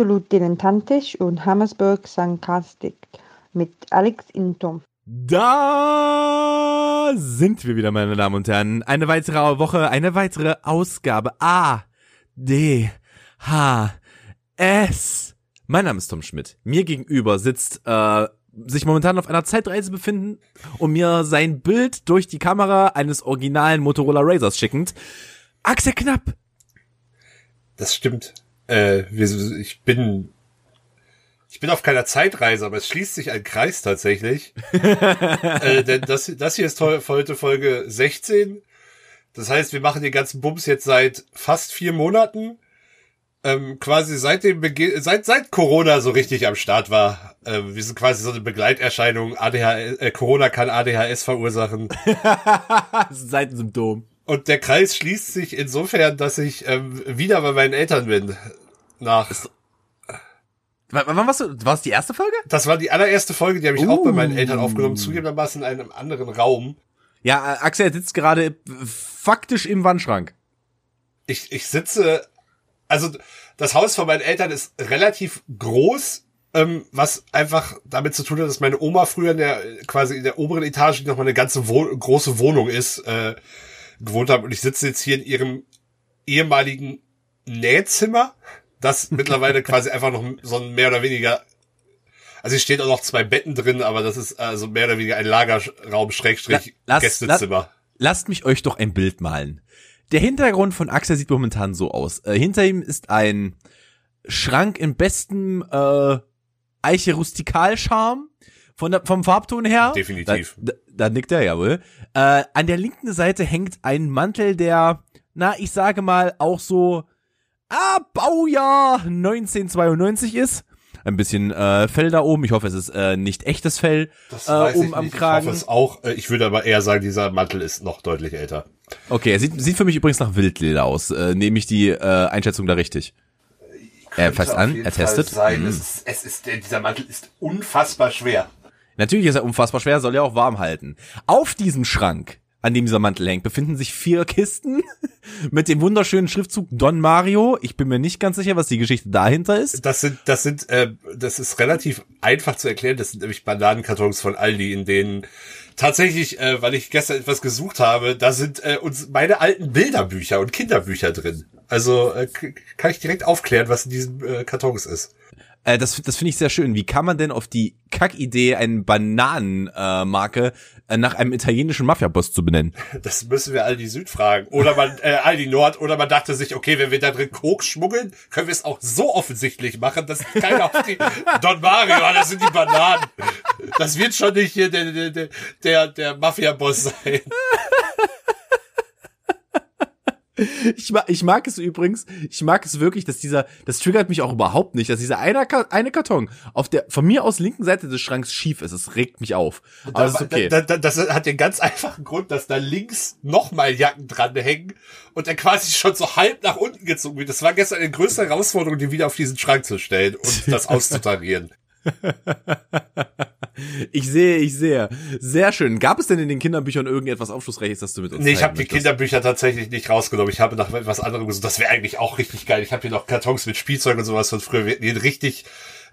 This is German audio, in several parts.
absolut dilettantisch und Hammersburg Sarcastic mit Alex Intom. Da sind wir wieder, meine Damen und Herren. Eine weitere Woche, eine weitere Ausgabe. A, D, H, S. Mein Name ist Tom Schmidt. Mir gegenüber sitzt äh, sich momentan auf einer Zeitreise befinden und mir sein Bild durch die Kamera eines originalen Motorola Razors schickend. Axel Knapp. Das stimmt. Äh, ich bin ich bin auf keiner Zeitreise, aber es schließt sich ein Kreis tatsächlich. äh, denn das, das hier ist heute Folge 16. Das heißt, wir machen den ganzen Bums jetzt seit fast vier Monaten. Ähm, quasi seit dem Beginn, seit, seit Corona so richtig am Start war. Ähm, wir sind quasi so eine Begleiterscheinung. ADHS, äh, Corona kann ADHS verursachen. das ist ein Seitensymptom. Und der Kreis schließt sich insofern, dass ich ähm, wieder bei meinen Eltern bin. Nach Wann warst du? War es die erste Folge? Das war die allererste Folge, die habe ich uh. auch bei meinen Eltern aufgenommen, zugegebenermaßen in einem anderen Raum. Ja, äh, Axel sitzt gerade faktisch im Wandschrank. Ich, ich sitze, also das Haus von meinen Eltern ist relativ groß, ähm, was einfach damit zu tun hat, dass meine Oma früher in der quasi in der oberen Etage noch mal eine ganze Wo große Wohnung ist, äh, gewohnt hat und ich sitze jetzt hier in ihrem ehemaligen Nähzimmer das mittlerweile quasi einfach noch so ein mehr oder weniger also es steht auch noch zwei Betten drin, aber das ist also mehr oder weniger ein Lagerraum Schrägstrich Gästezimmer. La, lasst mich euch doch ein Bild malen. Der Hintergrund von Axel sieht momentan so aus. Äh, hinter ihm ist ein Schrank in bestem äh, Eiche Rustikalscharm von der, vom Farbton her. Definitiv. Da, da, da nickt er ja wohl. Äh, an der linken Seite hängt ein Mantel, der, na, ich sage mal, auch so ah, Baujahr 1992 ist. Ein bisschen äh, Fell da oben. Ich hoffe, es ist äh, nicht echtes Fell das äh, ich am. Kragen. Ich hoffe es auch. Äh, ich würde aber eher sagen, dieser Mantel ist noch deutlich älter. Okay, er sieht, sieht für mich übrigens nach Wildleder aus. Äh, nehme ich die äh, Einschätzung da richtig? Er fasst an, er testet. Sein. Mhm. Es ist, es ist, dieser Mantel ist unfassbar schwer. Natürlich ist er unfassbar schwer, soll ja auch warm halten. Auf diesem Schrank an dem dieser Mantel hängt, befinden sich vier Kisten mit dem wunderschönen Schriftzug Don Mario. Ich bin mir nicht ganz sicher, was die Geschichte dahinter ist. Das sind, das sind, äh, das ist relativ einfach zu erklären. Das sind nämlich Bananenkartons von Aldi, in denen tatsächlich, äh, weil ich gestern etwas gesucht habe, da sind äh, uns meine alten Bilderbücher und Kinderbücher drin. Also äh, kann ich direkt aufklären, was in diesen äh, Kartons ist. Äh, das das finde ich sehr schön. Wie kann man denn auf die Kackidee, eine Bananenmarke äh, nach einem italienischen Mafia-Boss zu benennen? Das müssen wir Aldi Süd fragen. Oder man, äh, Aldi Nord, oder man dachte sich, okay, wenn wir da drin Koks schmuggeln, können wir es auch so offensichtlich machen, dass keiner auf die Don Mario, das sind die Bananen. Das wird schon nicht hier der, der, der, der Mafia-Boss sein. Ich mag, ich mag es übrigens, ich mag es wirklich, dass dieser, das triggert mich auch überhaupt nicht, dass dieser eine, eine Karton auf der von mir aus linken Seite des Schranks schief ist. Es regt mich auf. Aber das ist okay. Da, da, das hat den ganz einfachen Grund, dass da links nochmal Jacken dran hängen und er quasi schon so halb nach unten gezogen wird. Das war gestern eine größere Herausforderung, die wieder auf diesen Schrank zu stellen und das auszutarieren. ich sehe, ich sehe. Sehr schön. Gab es denn in den Kinderbüchern irgendetwas Aufschlussreiches, das du mit uns Nee, ich habe die Kinderbücher tatsächlich nicht rausgenommen. Ich habe nach etwas anderem gesucht. Das wäre eigentlich auch richtig geil. Ich habe hier noch Kartons mit Spielzeug und sowas von früher. Wir hätten richtig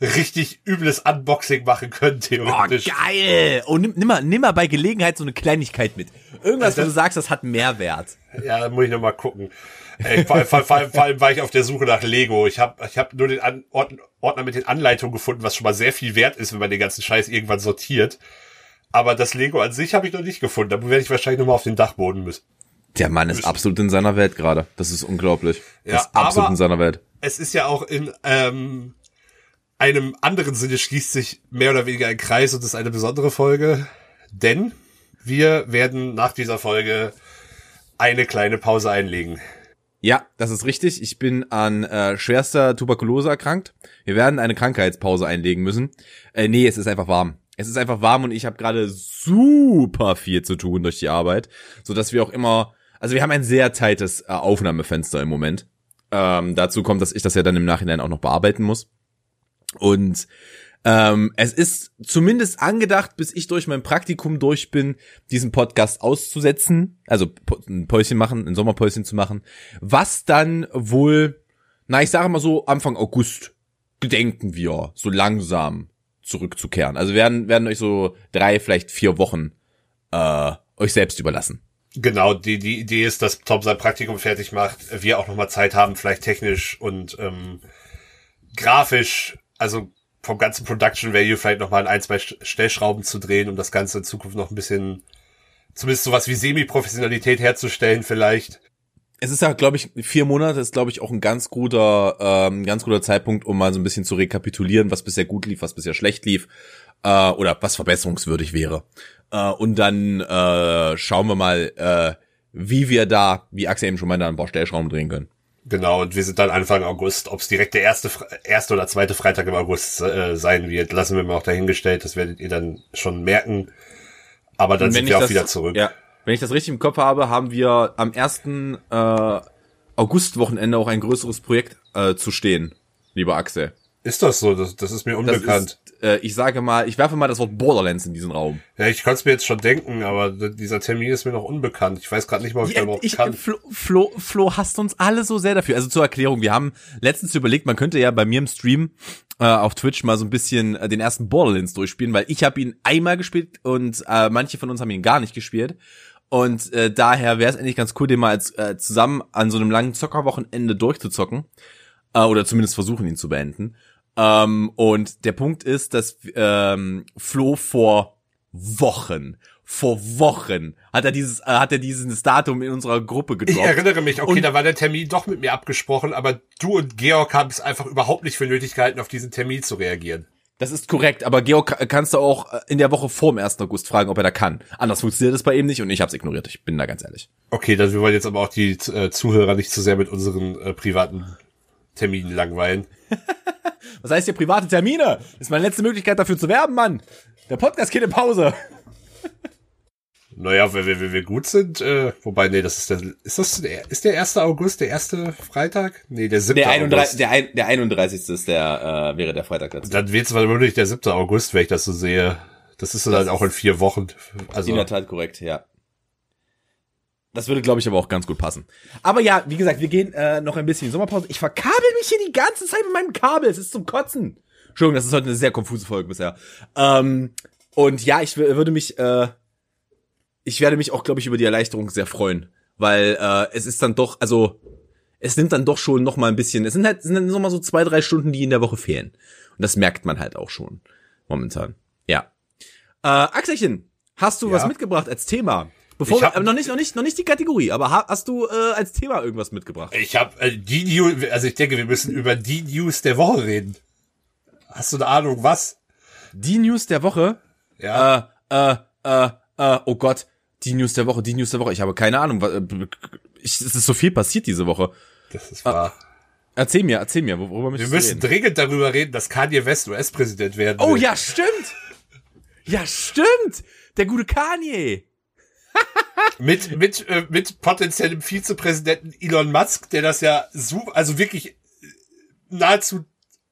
richtig übles Unboxing machen können, theoretisch. Oh, geil! Und nimm, nimm, mal, nimm mal bei Gelegenheit so eine Kleinigkeit mit. Irgendwas, das, wo du sagst, das hat Mehrwert. Ja, da muss ich noch mal gucken. Ey, vor, vor, vor, vor, allem war ich auf der Suche nach Lego. Ich habe ich hab nur den An Ordner mit den Anleitungen gefunden, was schon mal sehr viel wert ist, wenn man den ganzen Scheiß irgendwann sortiert. Aber das Lego an sich habe ich noch nicht gefunden. Da werde ich wahrscheinlich noch mal auf den Dachboden müssen. Der Mann ist absolut in seiner Welt gerade. Das ist unglaublich. Ja, ist absolut in seiner Welt. Es ist ja auch in ähm, einem anderen Sinne schließt sich mehr oder weniger ein Kreis und ist eine besondere Folge, denn wir werden nach dieser Folge eine kleine Pause einlegen. Ja, das ist richtig. Ich bin an äh, schwerster Tuberkulose erkrankt. Wir werden eine Krankheitspause einlegen müssen. Äh, nee, es ist einfach warm. Es ist einfach warm und ich habe gerade super viel zu tun durch die Arbeit, so dass wir auch immer, also wir haben ein sehr tightes äh, Aufnahmefenster im Moment. Ähm, dazu kommt, dass ich das ja dann im Nachhinein auch noch bearbeiten muss. Und ähm, es ist zumindest angedacht, bis ich durch mein Praktikum durch bin, diesen Podcast auszusetzen, also ein Päuschen machen, ein Sommerpäuschen zu machen, was dann wohl, na ich sage mal so Anfang August gedenken wir so langsam zurückzukehren. Also werden werden euch so drei, vielleicht vier Wochen äh, euch selbst überlassen. Genau, die, die Idee ist, dass Tom sein Praktikum fertig macht, wir auch nochmal Zeit haben, vielleicht technisch und ähm, grafisch, also vom ganzen Production Value vielleicht nochmal ein, zwei Stellschrauben zu drehen, um das Ganze in Zukunft noch ein bisschen, zumindest sowas wie Semi-Professionalität herzustellen vielleicht. Es ist ja, glaube ich, vier Monate ist, glaube ich, auch ein ganz guter, ähm, ganz guter Zeitpunkt, um mal so ein bisschen zu rekapitulieren, was bisher gut lief, was bisher schlecht lief, äh, oder was verbesserungswürdig wäre. Äh, und dann äh, schauen wir mal, äh, wie wir da, wie Axel eben schon meinte, ein paar Stellschrauben drehen können. Genau, und wir sind dann Anfang August. Ob es direkt der erste, erste oder zweite Freitag im August äh, sein wird, lassen wir mal auch dahingestellt. Das werdet ihr dann schon merken. Aber dann sind wir auch das, wieder zurück. Ja, wenn ich das richtig im Kopf habe, haben wir am ersten äh, August-Wochenende auch ein größeres Projekt äh, zu stehen, lieber Axel. Ist das so? Das, das ist mir unbekannt. Äh, ich sage mal, ich werfe mal das Wort Borderlands in diesen Raum. Ja, ich konnte es mir jetzt schon denken, aber dieser Termin ist mir noch unbekannt. Ich weiß gerade nicht mal, ob ich ja, überhaupt ich, kann. Flo, Flo, Flo hasst uns alle so sehr dafür. Also zur Erklärung, wir haben letztens überlegt, man könnte ja bei mir im Stream äh, auf Twitch mal so ein bisschen äh, den ersten Borderlands durchspielen, weil ich habe ihn einmal gespielt und äh, manche von uns haben ihn gar nicht gespielt. Und äh, daher wäre es eigentlich ganz cool, den mal als, äh, zusammen an so einem langen Zockerwochenende durchzuzocken. Äh, oder zumindest versuchen, ihn zu beenden. Ähm, und der Punkt ist, dass ähm, Flo vor Wochen, vor Wochen hat er dieses, äh, hat er dieses Datum in unserer Gruppe gedroppt. Ich erinnere mich, okay, und, da war der Termin doch mit mir abgesprochen, aber du und Georg haben es einfach überhaupt nicht für nötig gehalten, auf diesen Termin zu reagieren. Das ist korrekt, aber Georg kannst du auch äh, in der Woche vor dem 1. August fragen, ob er da kann. Anders funktioniert es bei ihm nicht und ich habe es ignoriert. Ich bin da ganz ehrlich. Okay, dann wir wollen jetzt aber auch die äh, Zuhörer nicht zu sehr mit unseren äh, privaten Terminen langweilen. Was heißt hier private Termine? Das ist meine letzte Möglichkeit dafür zu werben, Mann. Der Podcast geht in Pause. Naja, wenn wir, wenn wir gut sind, äh, wobei, nee, das ist der, ist das der, ist der 1. August, der erste Freitag? Nee, der 7. Der 31, der, ein, der 31. ist der, äh, wäre der Freitag dazu. Dann wird es wahrscheinlich der 7. August, wenn ich das so sehe. Das ist dann das auch in vier Wochen. Also. In der Tat korrekt, ja. Das würde, glaube ich, aber auch ganz gut passen. Aber ja, wie gesagt, wir gehen äh, noch ein bisschen in Sommerpause. Ich verkabel mich hier die ganze Zeit mit meinem Kabel. Es ist zum Kotzen. Entschuldigung, das ist heute eine sehr konfuse Folge bisher. Ähm, und ja, ich würde mich, äh, ich werde mich auch, glaube ich, über die Erleichterung sehr freuen. Weil äh, es ist dann doch, also es nimmt dann doch schon noch mal ein bisschen, es sind halt sind dann noch mal so zwei, drei Stunden, die in der Woche fehlen. Und das merkt man halt auch schon momentan. Ja. Äh, Axelchen, hast du ja. was mitgebracht als Thema? Bevor hab, wir, noch nicht, noch nicht, noch nicht die Kategorie, aber hast du äh, als Thema irgendwas mitgebracht? Ich habe äh, die News, also ich denke, wir müssen über die News der Woche reden. Hast du eine Ahnung, was? Die News der Woche? Ja. Äh, äh, äh, äh, oh Gott, die News der Woche, die News der Woche. Ich habe keine Ahnung. Äh, ich, es ist so viel passiert diese Woche. Das ist wahr. Äh, erzähl mir, erzähl mir, worüber möchtest Wir müssen reden? dringend darüber reden, dass Kanye West US-Präsident werden will. Oh ja, stimmt. Ja, stimmt. Der gute Kanye mit, mit, äh, mit potenziellem Vizepräsidenten Elon Musk, der das ja so, also wirklich äh, nahezu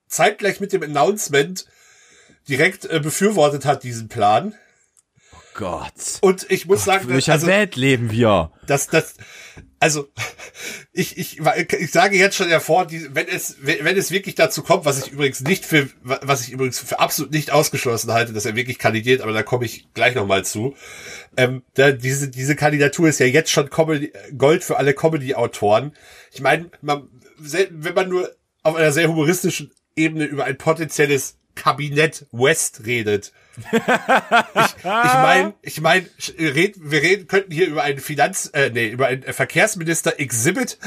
zeitgleich mit dem Announcement direkt äh, befürwortet hat, diesen Plan. Gott. Und ich muss sagen, in welcher also, Welt leben wir? Das, das, also ich, ich, ich sage jetzt schon hervor, die, wenn es, wenn es wirklich dazu kommt, was ich übrigens nicht für, was ich übrigens für absolut nicht ausgeschlossen halte, dass er wirklich kandidiert, aber da komme ich gleich nochmal zu. Ähm, da, diese, diese Kandidatur ist ja jetzt schon Comedy, Gold für alle Comedy-Autoren. Ich meine, man, wenn man nur auf einer sehr humoristischen Ebene über ein potenzielles Kabinett West redet, ich ich meine, ich mein, red, wir reden, könnten hier über einen Finanz, äh, nee, über einen Verkehrsminister Exhibit.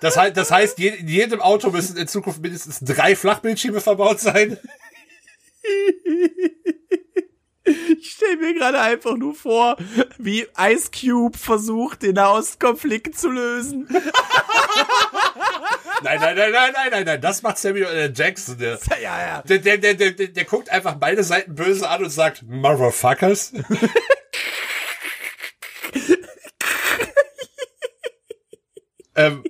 Das heißt, das heißt, in jedem Auto müssen in Zukunft mindestens drei Flachbildschirme verbaut sein. Ich stelle mir gerade einfach nur vor, wie Ice Cube versucht, den Nahostkonflikt zu lösen. Nein, nein, nein, nein, nein, nein, nein, das macht Samuel L. Jackson. Der, ja, ja. Der, der, der, der, der, der guckt einfach beide Seiten böse an und sagt, Motherfuckers. ähm,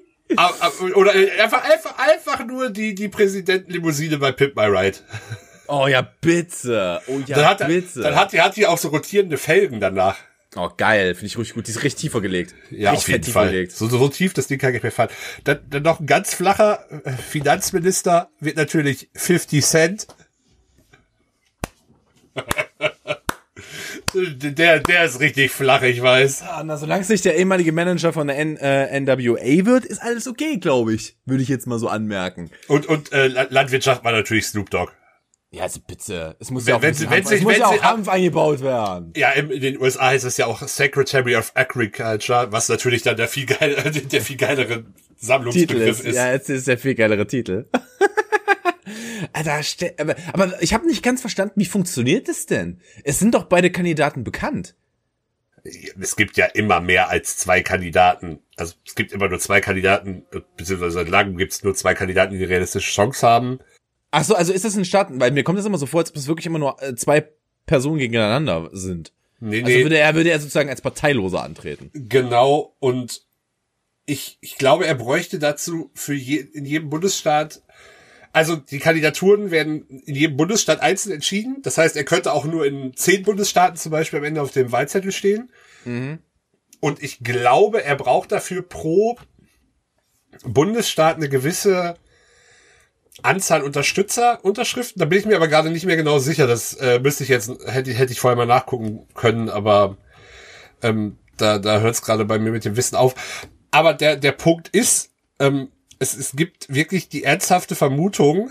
oder einfach, einfach, einfach nur die, die Präsidentenlimousine bei Pimp My Ride. Oh ja, bitte. Oh ja, dann hat, bitte. Dann hat die, hat die auch so rotierende Felgen danach. Oh, geil. Finde ich richtig gut. Die ist richtig tiefer gelegt. Ja, richtig auf jeden Fall. gelegt. So, so tief, das Ding kann ich mir fallen. Dann, dann noch ein ganz flacher äh, Finanzminister wird natürlich 50 Cent. der, der ist richtig flach, ich weiß. Ah, na, solange es nicht der ehemalige Manager von der N äh, NWA wird, ist alles okay, glaube ich. Würde ich jetzt mal so anmerken. Und, und äh, La- Landwirtschaft war natürlich Snoop Dogg. Ja, also bitte. Es muss Wenn- ja auch, wenn wenn Hanf, sie- es muss wenn ja auch Hanf eingebaut werden. Ja, in den USA heißt es ja auch Secretary of Agriculture, was natürlich dann der viel, geil, der viel geilere Sammlungsbegriff ist. ist. Ja, jetzt ist der viel geilere Titel. Alter, ste- aber, aber ich habe nicht ganz verstanden, wie funktioniert das denn? Es sind doch beide Kandidaten bekannt. Es gibt ja immer mehr als zwei Kandidaten. Also es gibt immer nur zwei Kandidaten, beziehungsweise seit langem gibt es nur zwei Kandidaten, die eine realistische Chance haben. Ach so, also ist das ein Staat, weil mir kommt das immer so vor, als ob es wirklich immer nur äh, zwei Personen gegeneinander sind. Nee, Also würde er, würde er sozusagen als Parteiloser antreten. Genau, und ich, ich glaube, er bräuchte dazu für je, in jedem Bundesstaat, also die Kandidaturen werden in jedem Bundesstaat einzeln entschieden. Das heißt, er könnte auch nur in zehn Bundesstaaten zum Beispiel am Ende auf dem Wahlzettel stehen. Und ich glaube, er braucht dafür pro Bundesstaat eine gewisse Anzahl Unterstützer, Unterschriften. Da bin ich mir aber gerade nicht mehr genau sicher. Das äh, müsste ich jetzt, hätte, hätte ich vorher mal nachgucken können, aber ähm, da, da hört es gerade bei mir mit dem Wissen auf. Aber der, der Punkt ist, ähm, es, es gibt wirklich die ernsthafte Vermutung,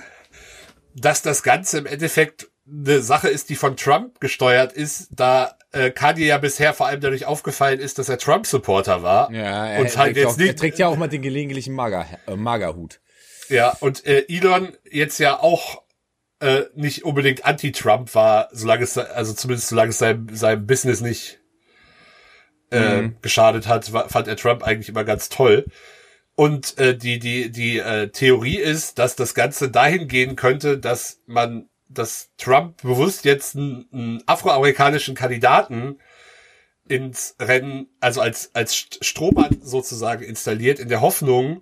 dass das Ganze im Endeffekt eine Sache ist, die von Trump gesteuert ist, da äh, Kanye ja bisher vor allem dadurch aufgefallen ist, dass er Trump-Supporter war. Ja, er, und halt trägt ja jetzt auch, er nicht, trägt ja auch mal den gelegentlichen Mager, äh, Magerhut. Ja, und äh, Elon jetzt ja auch äh, nicht unbedingt anti-Trump war, solange es, also zumindest solange es seinem, seinem Business nicht äh, geschadet hat, war, fand er Trump eigentlich immer ganz toll. Und äh, die die die äh, Theorie ist, dass das Ganze dahin gehen könnte, dass man, dass Trump bewusst jetzt einen, einen afroamerikanischen Kandidaten ins Rennen, also als als St- Strohmann sozusagen installiert, in der Hoffnung,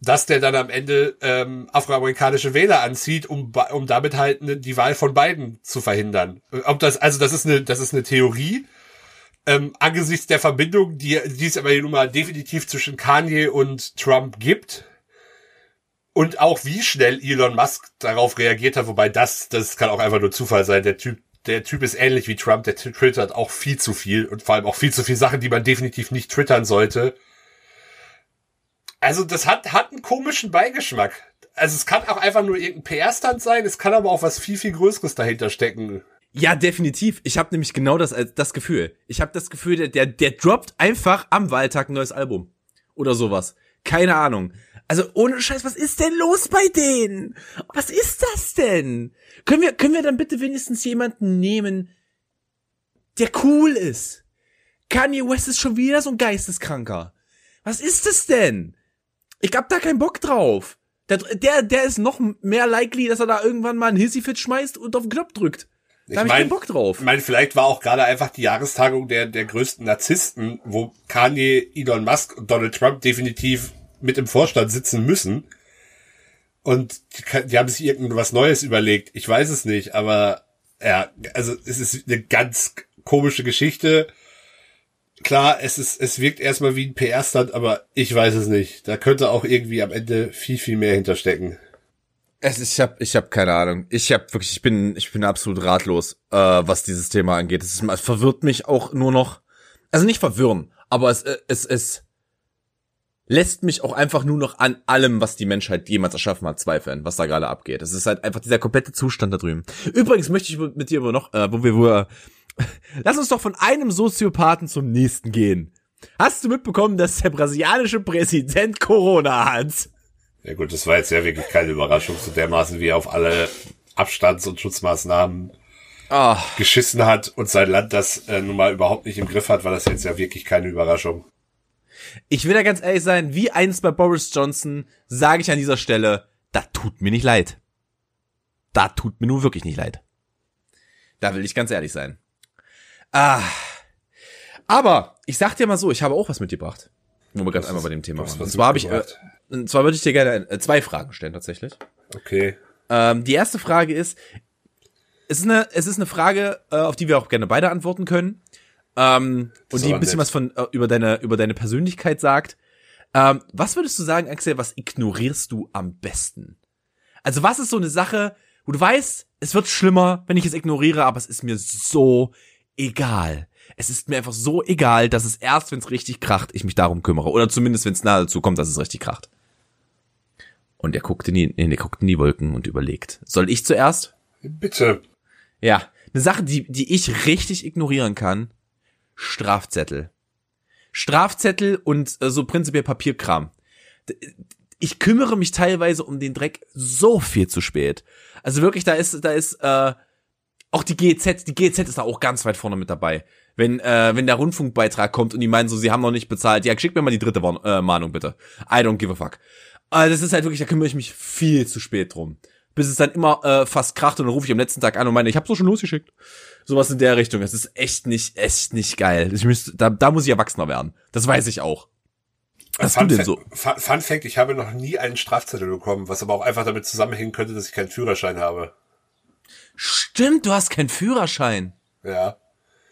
dass der dann am Ende ähm, afroamerikanische Wähler anzieht, um um damit halt ne, die Wahl von beiden zu verhindern. Ob das also das ist eine das ist eine Theorie ähm, angesichts der Verbindung, die, die es aber nun mal definitiv zwischen Kanye und Trump gibt. Und auch wie schnell Elon Musk darauf reagiert hat, wobei das, das kann auch einfach nur Zufall sein. Der Typ, der Typ ist ähnlich wie Trump, der twittert auch viel zu viel und vor allem auch viel zu viel Sachen, die man definitiv nicht twittern sollte. Also das hat, hat einen komischen Beigeschmack. Also es kann auch einfach nur irgendein PR-Stand sein, es kann aber auch was viel, viel Größeres dahinter stecken. Ja, definitiv. Ich habe nämlich genau das als das Gefühl. Ich habe das Gefühl, der, der der droppt einfach am Wahltag ein neues Album oder sowas. Keine Ahnung. Also ohne Scheiß, was ist denn los bei denen? Was ist das denn? Können wir können wir dann bitte wenigstens jemanden nehmen, der cool ist? Kanye West ist schon wieder so ein Geisteskranker. Was ist das denn? Ich hab da keinen Bock drauf. Der, der, der ist noch mehr likely, dass er da irgendwann mal einen Hissy-Fit schmeißt und auf den Knopf drückt. Da hab ich keinen Bock drauf. Ich meine, vielleicht war auch gerade einfach die Jahrestagung der, der größten Narzissten, wo Kanye, Elon Musk und Donald Trump definitiv mit im Vorstand sitzen müssen. Und die, die haben sich irgendwas Neues überlegt. Ich weiß es nicht, aber ja, also es ist eine ganz komische Geschichte. Klar, es ist, es wirkt erstmal wie ein PR-Stand, aber ich weiß es nicht. Da könnte auch irgendwie am Ende viel, viel mehr hinterstecken. Es ist, ich habe ich hab keine Ahnung. Ich habe wirklich, ich bin, ich bin absolut ratlos, äh, was dieses Thema angeht. Es, ist, es verwirrt mich auch nur noch. Also nicht verwirren, aber es, äh, es, es lässt mich auch einfach nur noch an allem, was die Menschheit jemals erschaffen hat, zweifeln, was da gerade abgeht. Es ist halt einfach dieser komplette Zustand da drüben. Übrigens möchte ich mit dir aber noch, äh, wo wir, wo wir, lass uns doch von einem Soziopathen zum nächsten gehen. Hast du mitbekommen, dass der brasilianische Präsident Corona hat? Ja gut, das war jetzt ja wirklich keine Überraschung, so dermaßen wie er auf alle Abstands- und Schutzmaßnahmen Ah. geschissen hat und sein Land das äh, nun mal überhaupt nicht im Griff hat, war das jetzt ja wirklich keine Überraschung. Ich will da ganz ehrlich sein, wie einst bei Boris Johnson, sage ich an dieser Stelle, da tut mir nicht leid. Da tut mir nun wirklich nicht leid. Da will ich ganz ehrlich sein. Ah. Aber ich sag dir mal so, ich habe auch was mitgebracht. Wo wir gerade einmal bei dem Thema Und zwar habe ich, äh, und zwar würde ich dir gerne äh, zwei Fragen stellen tatsächlich. Okay. Ähm, die erste Frage ist, es ist eine, es ist eine Frage, äh, auf die wir auch gerne beide antworten können. ähm, und die ein bisschen nett. was von äh, über deine über deine Persönlichkeit sagt. Ähm, was würdest du sagen, Axel, was ignorierst du am besten? Also was ist so eine Sache, wo du weißt, es wird schlimmer, wenn ich es ignoriere, aber es ist mir so egal. Es ist mir einfach so egal, dass es erst, wenn es richtig kracht, ich mich darum kümmere. Oder zumindest, wenn es nahe dazu kommt, dass es richtig kracht. Und er guckt in die, er guckt in die Wolken und überlegt. Soll ich zuerst? Bitte. Ja, eine Sache, die, die ich richtig ignorieren kann. Strafzettel. Strafzettel und äh, so prinzipiell Papierkram. Ich kümmere mich teilweise um den Dreck so viel zu spät. Also wirklich, da ist, da ist, äh, auch die GZ, die GZ ist da auch ganz weit vorne mit dabei. Wenn, äh, wenn der Rundfunkbeitrag kommt und die meinen so, sie haben noch nicht bezahlt, ja, schick mir mal die dritte Warn äh, Mahnung bitte. I don't give a fuck. Aber das ist halt wirklich, da kümmere ich mich viel zu spät drum. Bis es dann immer äh, fast kracht und dann rufe ich am letzten Tag an und meine, ich habe so schon losgeschickt. Sowas in der Richtung. Das ist echt nicht, echt nicht geil. Ich müsste, da, da muss ich erwachsener werden. Das weiß ich auch. Was Fun du denn so? Fun Fact, ich habe noch nie einen Strafzettel bekommen, was aber auch einfach damit zusammenhängen könnte, dass ich keinen Führerschein habe. Stimmt, du hast keinen Führerschein. Ja.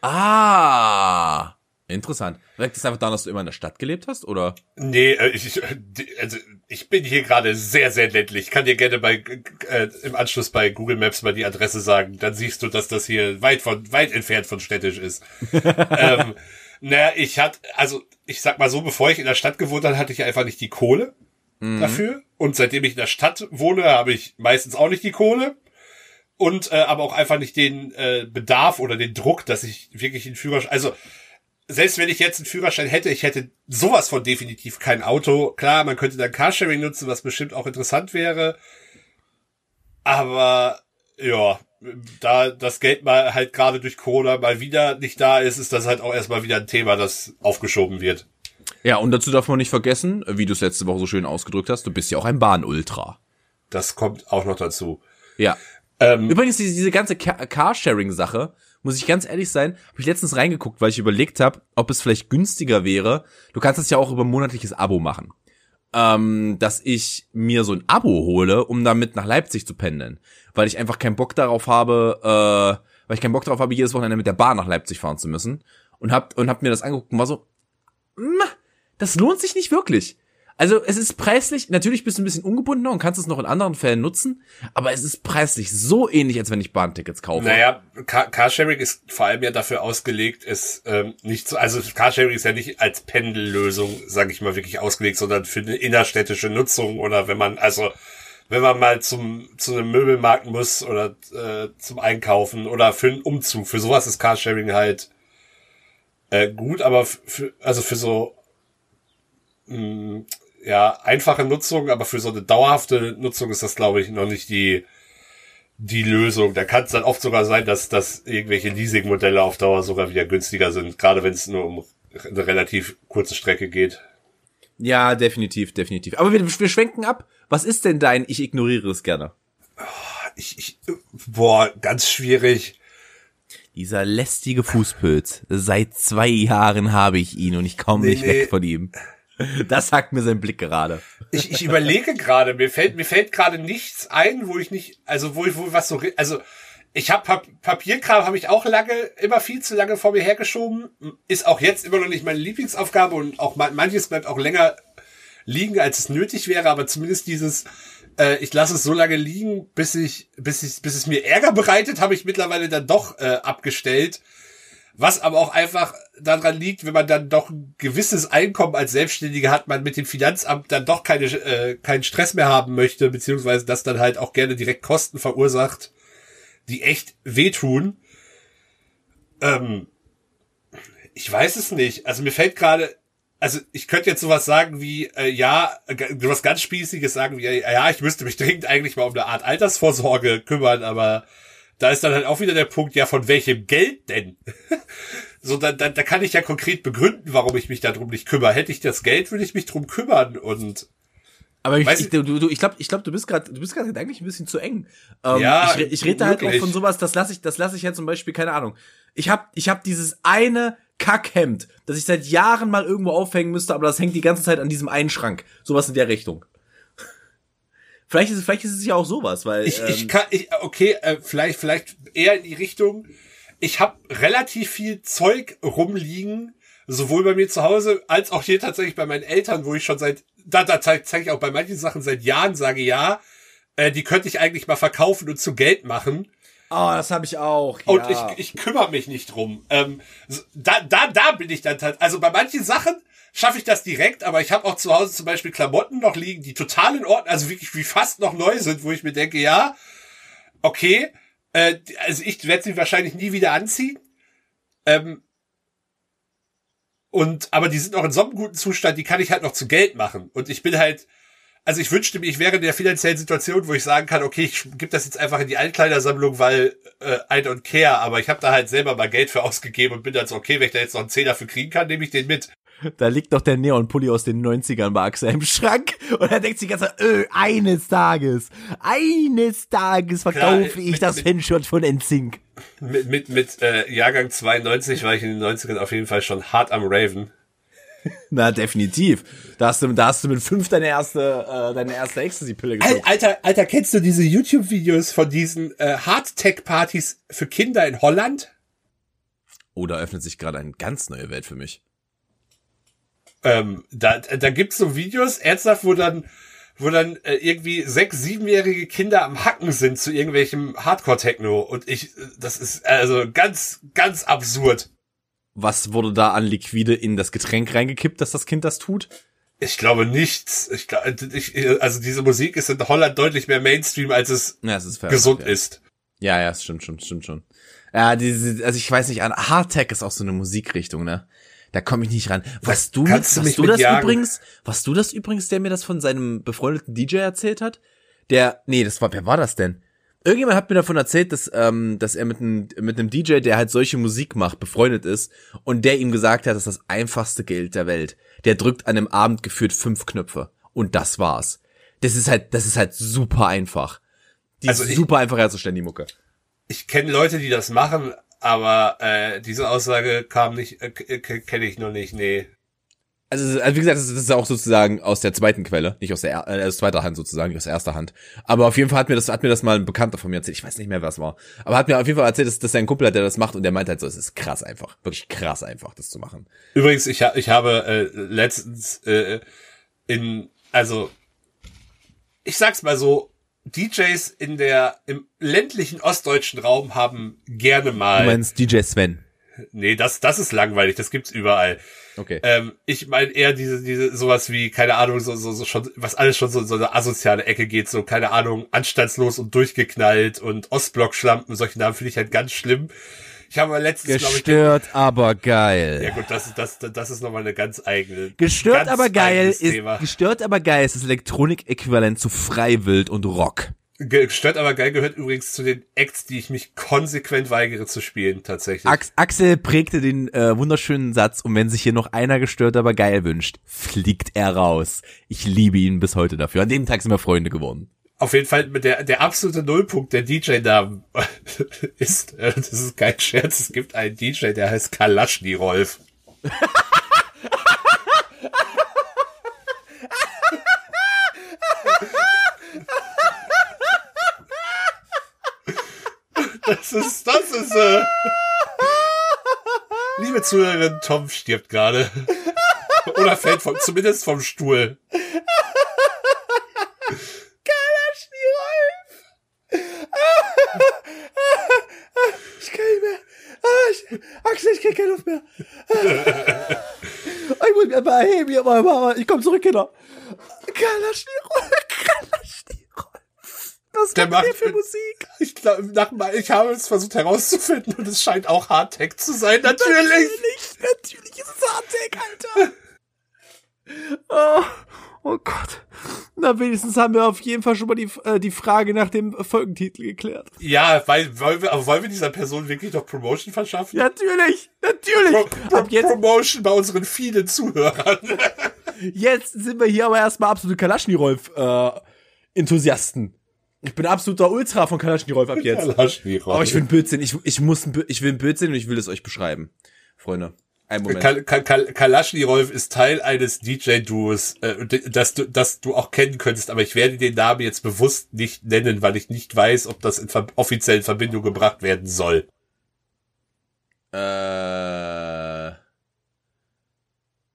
Ah. Interessant. Liegt das einfach daran, dass du immer in der Stadt gelebt hast, oder? Nee, äh, ich, also ich bin hier gerade sehr, sehr ländlich. Ich kann dir gerne bei äh, im Anschluss bei Google Maps mal die Adresse sagen. Dann siehst du, dass das hier weit von weit entfernt von städtisch ist. ähm, naja, ich hatte, also ich sag mal so, bevor ich in der Stadt gewohnt habe, hatte ich einfach nicht die Kohle dafür. Und seitdem ich in der Stadt wohne, habe ich meistens auch nicht die Kohle. Und äh, aber auch einfach nicht den äh, Bedarf oder den Druck, dass ich wirklich einen Führerschein. Also selbst wenn ich jetzt einen Führerschein hätte, ich hätte sowas von definitiv kein Auto. Klar, man könnte dann Carsharing nutzen, was bestimmt auch interessant wäre. Aber ja, da das Geld mal halt gerade durch Corona mal wieder nicht da ist, ist das halt auch erstmal wieder ein Thema, das aufgeschoben wird. Ja, und dazu darf man nicht vergessen, wie du es letzte Woche so schön ausgedrückt hast, du bist ja auch ein Bahnultra. Das kommt auch noch dazu. Ja. Ähm, Übrigens, diese, diese ganze Ca- Carsharing-Sache, muss ich ganz ehrlich sein, habe ich letztens reingeguckt, weil ich überlegt habe, ob es vielleicht günstiger wäre. Du kannst das ja auch über ein monatliches Abo machen. Ähm, dass ich mir so ein Abo hole, um damit nach Leipzig zu pendeln. Weil ich einfach keinen Bock darauf habe, äh, weil ich keinen Bock darauf habe, jedes Wochenende mit der Bahn nach Leipzig fahren zu müssen. Und hab, und hab mir das angeguckt und war so, "Mm, das lohnt sich nicht wirklich. Also es ist preislich, natürlich bist du ein bisschen ungebundener und kannst es noch in anderen Fällen nutzen, aber es ist preislich so ähnlich, als wenn ich Bahntickets kaufe. Naja, Car Carsharing ist vor allem ja dafür ausgelegt, es ähm, nicht so, also Carsharing ist ja nicht als Pendellösung, sage ich mal, wirklich ausgelegt, sondern für eine innerstädtische Nutzung oder wenn man, also wenn man mal zum zu einem Möbelmarkt muss oder äh, zum Einkaufen oder für einen Umzug, für sowas ist Carsharing halt äh, gut, aber für, also für so mh, ja einfache Nutzung, aber für so eine dauerhafte Nutzung ist das, glaube ich, noch nicht die die Lösung. Da kann es dann oft sogar sein, dass, dass irgendwelche Leasing-Modelle auf Dauer sogar wieder günstiger sind, gerade wenn es nur um eine relativ kurze Strecke geht. Ja, definitiv, definitiv. Aber wir, wir schwenken ab. Was ist denn dein Ich ignoriere es gerne? Ich, ich, boah, ganz schwierig. Dieser lästige Fußpilz. Seit zwei Jahren habe ich ihn und ich komme Nee, nicht nee. weg von ihm. Das sagt mir sein Blick gerade. Ich, ich überlege gerade, mir fällt, mir fällt gerade nichts ein, wo ich nicht, also wo ich, wo was so, also ich habe Pap Papierkram habe ich auch lange, immer viel zu lange vor mir hergeschoben. Ist auch jetzt immer noch nicht meine Lieblingsaufgabe und auch ma- manches bleibt auch länger liegen, als es nötig wäre, aber zumindest dieses, äh, ich lasse es so lange liegen, bis ich, bis ich, bis es mir Ärger bereitet, habe ich mittlerweile dann doch äh, abgestellt. Was aber auch einfach daran liegt, wenn man dann doch ein gewisses Einkommen als Selbstständiger hat, man mit dem Finanzamt dann doch keine, äh, keinen Stress mehr haben möchte, beziehungsweise das dann halt auch gerne direkt Kosten verursacht, die echt wehtun. Ähm, ich weiß es nicht. Also mir fällt gerade, also ich könnte jetzt sowas sagen wie, äh, ja, was ganz Spießiges sagen wie, äh, ja, ich müsste mich dringend eigentlich mal um eine Art Altersvorsorge kümmern, aber da ist dann halt auch wieder der Punkt, ja, von welchem Geld denn? so, da, da, da kann ich ja konkret begründen, warum ich mich darum nicht kümmere. Hätte ich das Geld, würde ich mich drum kümmern und Aber ich, Weiß ich, du, du, ich glaube, ich glaub, du bist gerade, du bist gerade eigentlich ein bisschen zu eng. Ähm, Ja, ich, ich rede halt auch von sowas, das lasse ich, das lasse ich ja zum Beispiel, keine Ahnung. Ich hab, ich hab dieses eine Kackhemd, das ich seit Jahren mal irgendwo aufhängen müsste, aber das hängt die ganze Zeit an diesem einen Schrank. Sowas in der Richtung. Vielleicht ist, es- vielleicht ist es ja auch sowas, weil Ich, ähm, ich kann, ich, okay, äh, vielleicht, vielleicht eher in die Richtung. Ich habe relativ viel Zeug rumliegen, sowohl bei mir zu Hause als auch hier tatsächlich bei meinen Eltern, wo ich schon seit, da, da zeige zeig ich auch bei manchen Sachen seit Jahren sage, ja, äh, die könnte ich eigentlich mal verkaufen und zu Geld machen. Oh, das habe ich auch. Ja. Und ich, ich kümmere mich nicht drum. Ähm, da, da, da bin ich dann halt. Also bei manchen Sachen schaffe ich das direkt, aber ich habe auch zu Hause zum Beispiel Klamotten noch liegen, die total in Ordnung, also wirklich wie fast noch neu sind, wo ich mir denke, ja, okay, äh, also ich werde sie wahrscheinlich nie wieder anziehen. Ähm, und aber die sind noch in so einem guten Zustand, die kann ich halt noch zu Geld machen. Und ich bin halt, also ich wünschte mir, ich wäre in der finanziellen Situation, wo ich sagen kann, okay, ich gebe das jetzt einfach in die Altkleidersammlung, weil äh, I don't care, aber ich habe da halt selber mal Geld für ausgegeben und bin dann so, okay, wenn ich da jetzt noch einen Zehner für kriegen kann, nehme ich den mit. Da liegt doch der Neon-Pulli aus den 90ern bei Axel im Schrank und er denkt sich ganz, öh, eines Tages, eines Tages verkaufe Klar, ich das Fanshirt von NSYNC. Mit, mit, mit äh, Jahrgang 92 war ich in den 90ern auf jeden Fall schon hart am Raven. Na, definitiv. Da hast du, da hast du mit fünf deine erste, äh, deine erste Ecstasy-Pille gezogen. Alter, Alter, kennst du diese YouTube-Videos von diesen äh, Hardtech-Partys für Kinder in Holland? Oh, da öffnet sich gerade eine ganz neue Welt für mich. Ähm, da, da gibt's so Videos, ernsthaft, wo dann, wo dann äh, irgendwie sechs, siebenjährige Kinder am Hacken sind zu irgendwelchem Hardcore-Techno. Und ich, das ist also ganz, ganz absurd. Was wurde da an Liquide in das Getränk reingekippt, dass das Kind das tut? Ich glaube nichts. Ich, ich, also diese Musik ist in Holland deutlich mehr Mainstream, als es, ja, es ist gesund ja. ist. Ja, ja, stimmt schon, stimmt schon. Ja, diese, also ich weiß nicht, Hardtech ist auch so eine Musikrichtung, ne? Da komme ich nicht ran. Was du, was du, du das jagen? übrigens, was du das übrigens, der mir das von seinem befreundeten DJ erzählt hat? Der, nee, das war, wer war das denn? Irgendjemand hat mir davon erzählt, dass, ähm, dass er mit einem, mit einem DJ, der halt solche Musik macht, befreundet ist und der ihm gesagt hat, das ist das einfachste Geld der Welt. Der drückt an einem Abend geführt fünf Knöpfe und das war's. Das ist halt, das ist halt super einfach. Die also ist ich, super einfach herzustellen, die Mucke. Ich kenne Leute, die das machen, aber äh, diese Aussage kam nicht, äh, kenne ich noch nicht, nee. Also, also wie gesagt, das ist auch sozusagen aus der zweiten Quelle, nicht aus der äh, aus zweiter Hand sozusagen, nicht aus erster Hand. Aber auf jeden Fall hat mir das hat mir das mal ein Bekannter von mir erzählt. Ich weiß nicht mehr, was war. Aber hat mir auf jeden Fall erzählt, dass, dass sein Kumpel hat, der das macht und der meint halt so, es ist krass einfach, wirklich krass einfach, das zu machen. Übrigens, ich ich habe äh, letztens äh, in also ich sag's mal so, DJs in der im ländlichen ostdeutschen Raum haben gerne mal. Du meinst DJ Sven? Nee, das das ist langweilig, das gibt's überall. Okay. Ähm, ich meine eher diese, diese, sowas wie, keine Ahnung, so, so, so schon, was alles schon so, so eine asoziale Ecke geht, so, keine Ahnung, anstandslos und durchgeknallt und Ostblock-Schlampen, solche Namen finde ich halt ganz schlimm. Ich habe letztens, Gestört, ich, aber geil. Ja gut, das ist, das, das ist nochmal eine ganz eigene. Gestört, ganz aber geil ist, gestört, aber geil ist das Elektronik-Äquivalent zu Freiwild und Rock. Gestört aber geil gehört übrigens zu den Acts, die ich mich konsequent weigere zu spielen, tatsächlich. Ax Axel prägte den äh, wunderschönen Satz, und wenn sich hier noch einer gestört, aber geil wünscht, fliegt er raus. Ich liebe ihn bis heute dafür. An dem Tag sind wir Freunde geworden. Auf jeden Fall, der, der absolute Nullpunkt der DJ-Namen ist, äh, das ist kein Scherz, es gibt einen DJ, der heißt Kalaschni Rolf. Das ist, das ist, äh, Liebe Zuhörerin, Tom stirbt gerade. Oder fällt vom, zumindest vom Stuhl. Geiler Schneerolf. Ich kann nicht mehr. Ah, ich, Axel, ich krieg keine Luft mehr. Ich muss mir mal erheben. Ich komm zurück, Kinder. Schneerolf. Geiler was der macht für Musik? Ich glaube, nach ich habe es versucht herauszufinden und es scheint auch Hardtech zu sein, natürlich. Natürlich, natürlich ist es Hardtech, Alter. Oh, oh Gott. Na, wenigstens haben wir auf jeden Fall schon mal die, äh, die Frage nach dem Folgentitel geklärt. Ja, weil, wollen wir, aber wollen wir dieser Person wirklich noch Promotion verschaffen? Natürlich, natürlich. Pro, Pro, Ab jetzt, Promotion bei unseren vielen Zuhörern. jetzt sind wir hier aber erstmal absolute Kalaschnirolf, äh, Enthusiasten. Ich bin absoluter Ultra von Kalaschnirov ab jetzt. Kalaschnirov. Aber ich will ein Blödsinn. Ich, ich muss ein, ich will ein Blödsinn und ich will es euch beschreiben. Freunde. Ein Moment. Kal Kal Kalaschnirov ist Teil eines DJ-Duos, äh, das, du, das du auch kennen könntest, aber ich werde den Namen jetzt bewusst nicht nennen, weil ich nicht weiß, ob das in ver offiziell in Verbindung gebracht werden soll. Äh.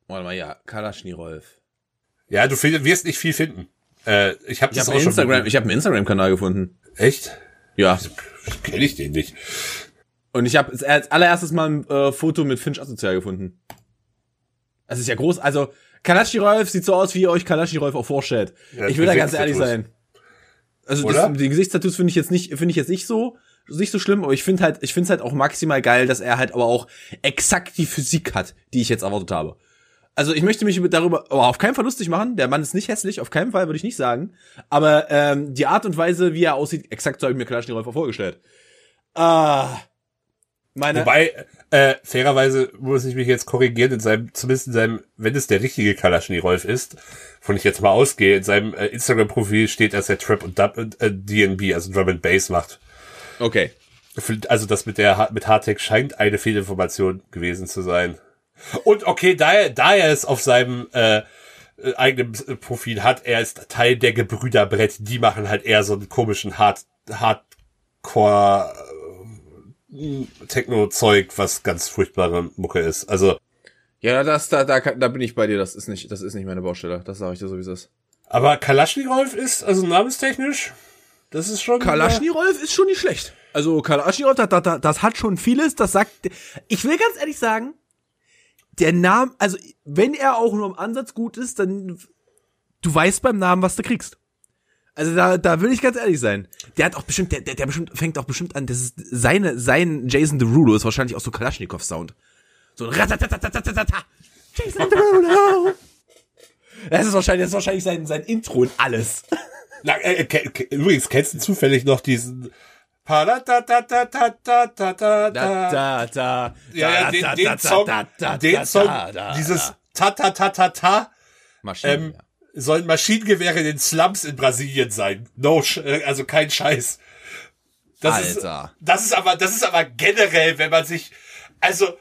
Warte mal, ja, Kalaschnirolf. Ja, du wirst nicht viel finden. Äh, ich habe ich habe einen Instagram-Kanal gefunden. Echt? Ja. Kenne ich den nicht. Und ich habe als allererstes mal ein äh, Foto mit Finch Asozial gefunden. Das ist ja groß. Also, Kalaschnirolf sieht so aus, wie ihr euch Kalaschnirolf auch vorstellt. Ja, ich will da ganz ehrlich sein. Also, das, die Gesichtstattoos finde ich jetzt nicht, finde ich jetzt nicht so, nicht so schlimm, aber ich finde halt, ich finde es halt auch maximal geil, dass er halt aber auch exakt die Physik hat, die ich jetzt erwartet habe. Also ich möchte mich mit darüber aber auf keinen Fall lustig machen. Der Mann ist nicht hässlich, auf keinen Fall würde ich nicht sagen. Aber ähm, die Art und Weise, wie er aussieht, exakt so habe ich mir Kalaschnirolf auch vorgestellt. Ah, meine. Wobei, äh, fairerweise muss ich mich jetzt korrigieren, in seinem, zumindest in seinem, wenn es der richtige Kalaschnirolf ist, von ich jetzt mal ausgehe, in seinem äh, Instagram-Profil steht, dass er Trap und Dub, äh, DNB, also Drum and Bass macht. okay. Also das mit der mit Hardtech scheint eine Fehlinformation gewesen zu sein. Und okay, da er, da er es auf seinem äh, äh, eigenen Profil hat, er ist Teil der Gebrüder Brett, die machen halt eher so einen komischen Hard Hardcore äh, Techno-Zeug, was ganz furchtbare Mucke ist. Also, Ja, das, da, da, da bin ich bei dir. Das ist nicht, das ist nicht meine Baustelle. Das sage ich dir so, wie es ist. aber Kalaschnikow ist, also namenstechnisch, das ist schon. Kalaschnirolf ist schon nicht schlecht. Also Kalaschnirolf, das, das, das hat schon vieles. Das sagt, ich will ganz ehrlich sagen, der Name, also wenn er auch nur im Ansatz gut ist, dann du weißt beim Namen, was du kriegst. Also da, da will ich ganz ehrlich sein. Der hat auch bestimmt, der, der, der bestimmt, fängt auch bestimmt an, das ist seine, sein Jason Derulo ist wahrscheinlich auch so Kalaschnikow-Sound. So ein Ratatatatatata. Jason Derulo. Das ist wahrscheinlich, das ist wahrscheinlich sein, sein Intro in alles. Na, äh, äh übrigens, kennst du zufällig noch diesen, ja, ja, den, den Song, den Song, dieses ta ta ta ta ta. Maschinen, ähm, sollen Maschinengewehre in den Slums in Brasilien sein. No, äh, also kein Scheiß. Das Alter. Ist, das ist aber, das ist aber generell, wenn man sich, also,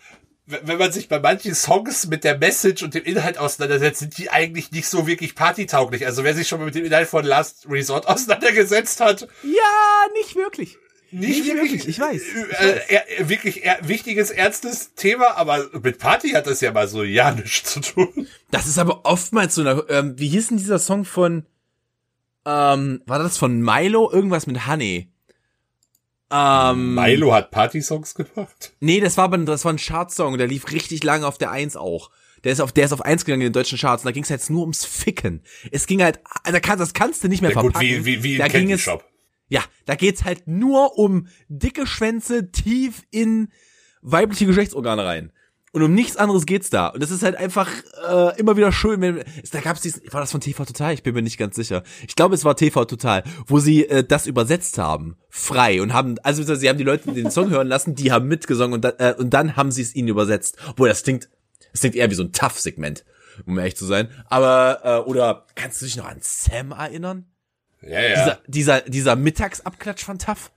wenn man sich bei manchen Songs mit der Message und dem Inhalt auseinandersetzt, sind die eigentlich nicht so wirklich partytauglich. Also wer sich schon mal mit dem Inhalt von Last Resort auseinandergesetzt hat, Ja, nicht wirklich. Nicht, Nicht wirklich, wirklich, ich weiß, ich Äh, äh, wirklich er, wichtiges, ernstes Thema, aber mit Party hat das ja mal so ja nichts zu tun. Das ist aber oftmals so eine, ähm, wie hieß denn dieser Song von, ähm, war das von Milo? Irgendwas mit Honey. Ähm, Milo hat Party-Songs gemacht. Nee, das war, aber- das war ein Chartsong, der lief richtig lange auf der Eins auch. Der ist auf, der ist auf eins gegangen in den deutschen Charts und da ging es jetzt nur ums Ficken. Es ging halt, da kann, das kannst du nicht mehr Ja, gut, verpacken. wie, wie, wie da ging es, Shop. Ja, da geht's halt nur um dicke Schwänze tief in weibliche Geschlechtsorgane rein. Und um nichts anderes geht's da. Und das ist halt einfach äh, immer wieder schön, wenn da gab's diesen, war das von TV Total? Ich bin mir nicht ganz sicher. Ich glaube, es war TV Total, wo sie äh, das übersetzt haben, frei und haben, also sie haben die Leute den Song hören lassen, die haben mitgesungen und, da, äh, und dann haben sie es ihnen übersetzt. Obwohl das klingt, das klingt eher wie so ein Tough-Segment, um ehrlich zu sein. Aber äh, oder kannst du dich noch an Sam erinnern? Ja, ja. dieser, dieser, dieser Mittagsabklatsch von TAF.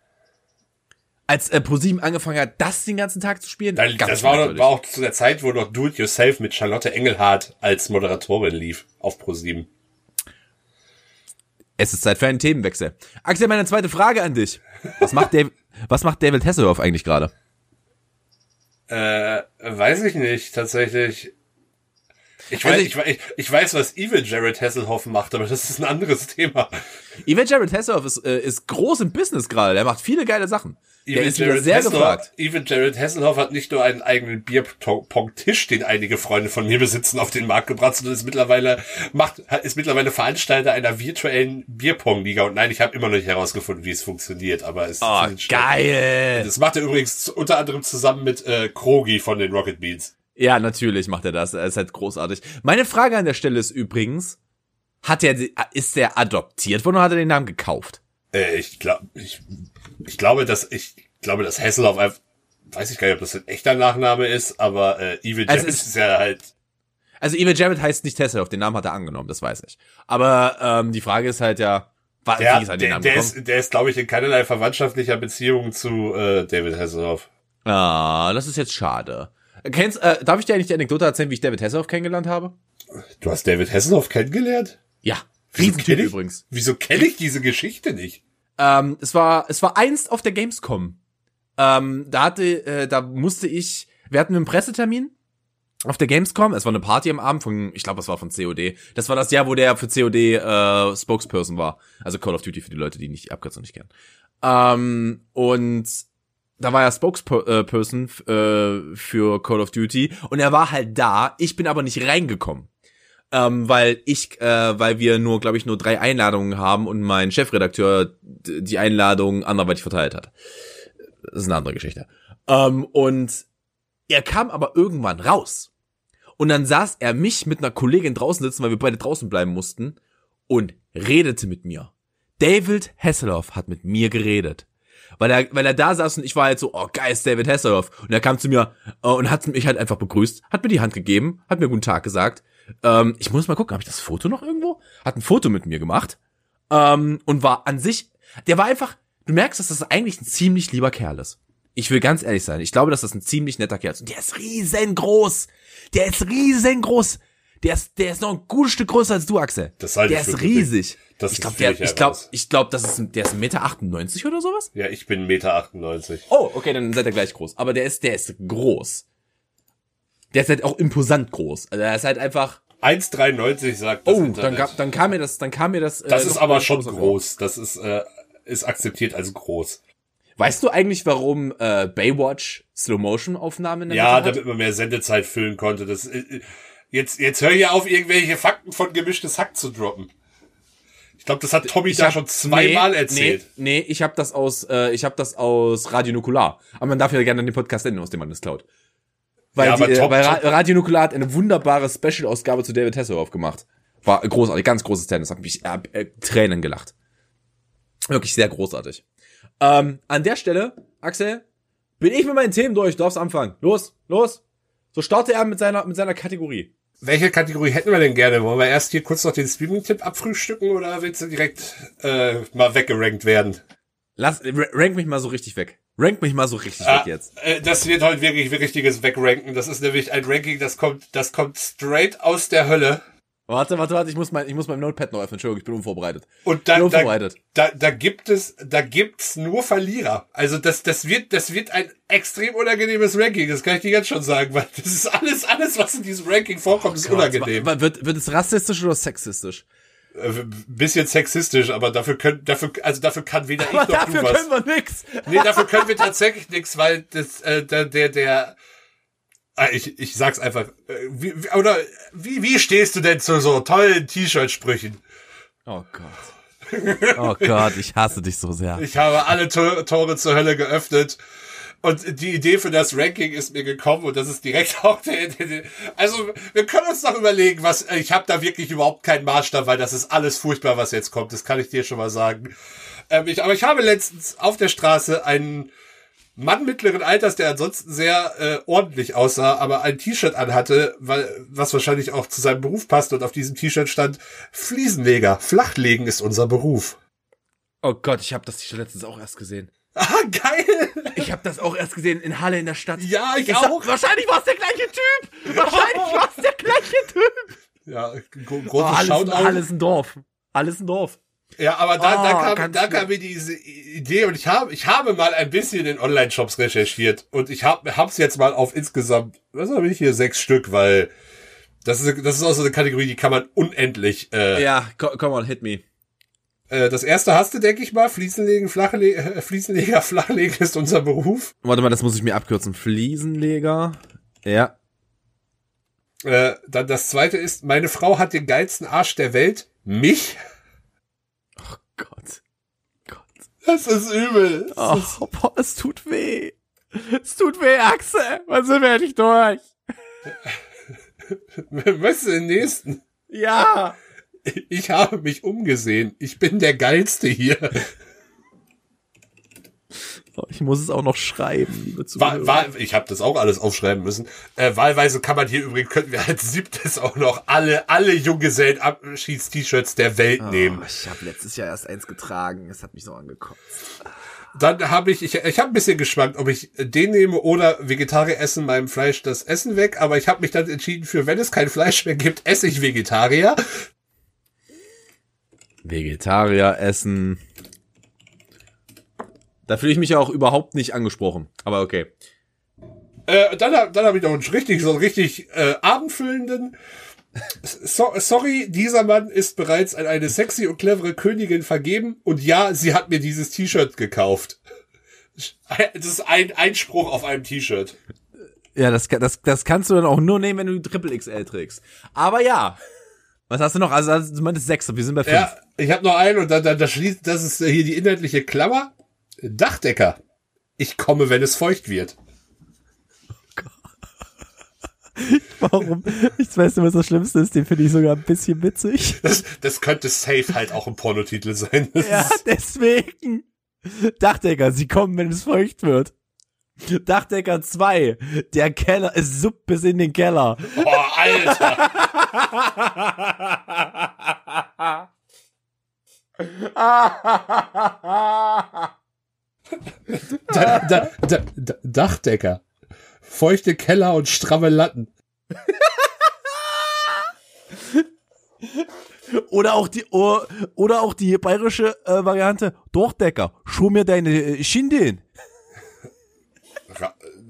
Als äh, ProSieben angefangen hat, das den ganzen Tag zu spielen. Ganz das war, noch, war auch zu der Zeit, wo noch Do It Yourself mit Charlotte Engelhardt als Moderatorin lief auf Pro7. Es ist Zeit für einen Themenwechsel. Axel, meine zweite Frage an dich. Was macht, Dav was macht David Hasselhoff eigentlich gerade? Äh, weiß ich nicht, tatsächlich. Ich weiß, Also ich, ich- weiß- ich, weiß, was Evil Jared Hasselhoff macht, aber das ist ein anderes Thema. Yvette Jared Hasselhoff ist, äh, ist groß im Business gerade. Der macht viele geile Sachen. Der Evil ist wieder sehr Hasselhoff, gefragt. Evil Jared Hasselhoff hat nicht nur einen eigenen Bierpong-Tisch, den einige Freunde von mir besitzen, auf den Markt gebracht, sondern ist mittlerweile macht ist mittlerweile Veranstalter einer virtuellen Bierpong-Liga. Und nein, ich habe immer noch nicht herausgefunden, wie es funktioniert, aber es Oh, ist geil. Das macht er übrigens unter anderem zusammen mit äh, Krogi von den Rocket Beans. Ja, natürlich macht er das. Er ist halt großartig. Meine Frage an der Stelle ist übrigens, hat er, ist der adoptiert worden oder hat er den Namen gekauft? Äh, ich glaube, ich, ich glaube, dass ich glaube, dass Hasselhoff einfach, weiß ich gar nicht, ob das ein echter Nachname ist, aber äh, Evil Also es- ist ja halt. Also Evil Jared heißt nicht Hasselhoff, den Namen hat er angenommen, das weiß ich. Aber ähm, die Frage ist halt ja, wa- Der, wie ist er den der, Namen der gekommen? ist, der ist, glaube ich, in keinerlei verwandtschaftlicher Beziehung zu äh, David Hasselhoff. Ah, das ist jetzt schade. Kennst, äh, darf ich dir eigentlich die Anekdote erzählen, wie ich David Hasselhoff kennengelernt habe? Du hast David Hasselhoff kennengelernt? Ja, Wieso Riesentyp kenn ich, übrigens. Wieso kenne ich diese Geschichte nicht? Ähm, es war, es war einst auf der Gamescom. Ähm, da hatte, äh, da musste ich, wir hatten einen Pressetermin auf der Gamescom. Es war eine Party am Abend von, ich glaube, es war von COD. Das war das Jahr, wo der für COD äh, Spokesperson war. Also Call of Duty für die Leute, die nicht die Abkürzung nicht kennen. Ähm, und da war er Spokesperson äh, für Call of Duty und er war halt da. Ich bin aber nicht reingekommen. Ähm, weil ich, äh, weil wir nur, glaube ich, nur drei Einladungen haben und mein Chefredakteur die Einladung anderweitig verteilt hat. Das ist eine andere Geschichte. Ähm, und er kam aber irgendwann raus. Und dann saß er mich mit einer Kollegin draußen sitzen, weil wir beide draußen bleiben mussten, und redete mit mir. David Hasselhoff hat mit mir geredet. Weil er, weil er da saß und ich war halt so, oh geil, ist David Hasselhoff. Und er kam zu mir äh, und hat mich halt einfach begrüßt, hat mir die Hand gegeben, hat mir guten Tag gesagt. Ähm, ich muss mal gucken, habe ich das Foto noch irgendwo? Hat ein Foto mit mir gemacht. Ähm, und war an sich, der war einfach, du merkst, dass das eigentlich ein ziemlich lieber Kerl ist. Ich will ganz ehrlich sein, ich glaube, dass das ein ziemlich netter Kerl ist. Und der ist riesengroß. Der ist riesengroß. Der ist, der ist noch ein gutes Stück größer als du, Axel. Das halte der ich ist riesig. Das ich ist glaube, ich glaube, heraus. ich glaube, das ist, der ist 1,98 Meter 98 oder sowas? Ja, ich bin 1,98 Meter. Oh, okay, dann seid ihr gleich groß. Aber der ist, der ist groß. Der ist halt auch imposant groß. Also er ist halt einfach. 1,93 sagt das Oh, dann, Internet. gab, dann kam mir das, dann kam mir das. äh, das ist noch aber schon groß. Das ist, äh, ist akzeptiert als groß. Weißt du eigentlich, warum äh, Baywatch Slow Motion Aufnahmen in der Ja, damit man mehr Sendezeit füllen konnte. Das, äh, äh, jetzt, jetzt hör hier auf, irgendwelche Fakten von gemischtes Hack zu droppen. Ich glaube, das hat Tommy Ich da hab- schon zweimal nee, erzählt. Nee, nee ich habe das aus, äh, ich habe das aus Radio Nukular. Aber man darf ja gerne den Podcast nennen, aus dem man das klaut. Weil, Ja, die, äh, top- weil top- Radio Nukular hat eine wunderbare Special-Ausgabe zu David Hasselhoff gemacht. War großartig, ganz großes Tennis. Hab mich äh, äh, Tränen gelacht. Wirklich sehr großartig. Ähm, an der Stelle, Axel, bin ich mit meinen Themen durch. Du darfst anfangen. Los, los. So starte er mit seiner, mit seiner Kategorie. Welche Kategorie hätten wir denn gerne? Wollen wir erst hier kurz noch den Streaming-Tipp abfrühstücken oder willst du direkt äh, mal weggerankt werden? Lass, ra- rank mich mal so richtig weg. Rank mich mal so richtig Ah, weg jetzt. äh, das wird heute wirklich richtiges Wegranken. Das ist nämlich ein Ranking, das kommt, das kommt straight aus der Hölle. Warte, warte, warte, ich muss mein, ich muss mein Notepad noch öffnen. Entschuldigung, ich bin unvorbereitet. Und da, Bin da, unvorbereitet. da, da gibt es, da gibt's nur Verlierer. Also das, das wird, das wird ein extrem unangenehmes Ranking. Das kann ich dir jetzt schon sagen, weil das ist alles, alles, was in diesem Ranking vorkommt, ist unangenehm. Wa- wa- Wird, wird es rassistisch oder sexistisch? Äh, bisschen sexistisch, aber dafür können, dafür, also dafür kann weder ich Aber noch dafür du was. können wir nix. Nee, dafür können wir tatsächlich nichts, weil das, äh, der, der, der ich, ich sag's einfach. Äh, Wie, oder wie, wie stehst du denn zu so tollen T-Shirt-Sprüchen? Oh Gott. Oh Gott, ich hasse dich so sehr. Ich habe alle Tor Tore zur Hölle geöffnet. Und die Idee für das Ranking ist mir gekommen und das ist direkt auch der, der, der also wir können uns noch überlegen, was ich habe da wirklich überhaupt keinen Maßstab, weil das ist alles furchtbar, was jetzt kommt. Das kann ich dir schon mal sagen. Ähm, ich, aber ich habe letztens auf der Straße einen Mann mittleren Alters, der ansonsten sehr äh, ordentlich aussah, aber ein T-Shirt anhatte, weil was wahrscheinlich auch zu seinem Beruf passt und auf diesem T-Shirt stand Fliesenleger. Flachlegen ist unser Beruf. Oh Gott, ich habe das T-Shirt letztens auch erst gesehen. Ah, geil! Ich habe das auch erst gesehen in Halle in der Stadt. Ja, ich, Ich auch. Sag, wahrscheinlich war es der gleiche Typ. Wahrscheinlich war es der gleiche Typ. Ja, gro Oh, großes alles, Shoutout. alles ein Dorf. Alles ein Dorf. Ja, aber da, Oh, da, kam, da kam mir diese Idee und ich habe, ich habe mal ein bisschen in Online-Shops recherchiert und ich habe hab's jetzt mal auf insgesamt, was habe ich hier, sechs Stück, weil das ist, das ist auch so eine Kategorie, die kann man unendlich. Äh, Ja, co- come on, hit me. äh, das erste hast du, denke ich mal, Fliesenlegen, Flachle äh, Fliesenleger, Flachlegen ist unser Beruf. Warte mal, das muss ich mir abkürzen. Fliesenleger. Ja. Äh, dann das zweite ist, meine Frau hat den geilsten Arsch der Welt. Mich? Gott. Gott. Das ist übel. Das ist- Oh, boah, es tut weh. Es tut weh, Axel. Wann sind wir endlich durch? Möchtest du den nächsten? Ja. Ich habe mich umgesehen. Ich bin der Geilste hier. Ich muss es auch noch schreiben, liebe Zuhörer. war, ich habe das auch alles aufschreiben müssen. Äh, wahlweise kann man hier übrigens, könnten wir als siebtes auch noch alle, alle Junggesellenabschieds-T-Shirts der Welt nehmen. Oh, ich habe letztes Jahr erst eins getragen. Es hat mich so angekotzt. Dann habe ich, ich, ich habe ein bisschen geschwankt, ob ich den nehme oder Vegetarier essen meinem Fleisch das Essen weg. Aber ich habe mich dann entschieden für, wenn es kein Fleisch mehr gibt, esse ich Vegetarier. Vegetarier essen. Da fühle ich mich ja auch überhaupt nicht angesprochen. Aber okay. Äh, dann dann habe ich noch einen richtig, so einen richtig äh, abendfüllenden. So, sorry, dieser Mann ist bereits an eine sexy und clevere Königin vergeben und ja, sie hat mir dieses T-Shirt gekauft. Das ist ein Einspruch auf einem T-Shirt. Ja, das, das, das kannst du dann auch nur nehmen, wenn du Triple XL trägst. Aber ja. Was hast du noch? Also, also du meintest sechs, wir sind bei fünf. Ja, ich habe noch einen und dann, dann das schließt, das ist hier die inhaltliche Klammer. Dachdecker. Ich komme, wenn es feucht wird. Warum? Ich weiß nicht, was das Schlimmste ist. Den finde ich sogar ein bisschen witzig. Das, das könnte safe halt auch ein Pornotitel sein. Das Ja, ist- deswegen. Dachdecker, sie kommen, wenn es feucht wird. Dachdecker 2, der Keller, es suppt bis in den Keller. Oh, Alter. Da, da, da, da, Dachdecker. Feuchte Keller und stramme Latten. Oder auch die, oder auch die bayerische äh, Variante, Dorfdecker, schau mir deine äh, Schindeln.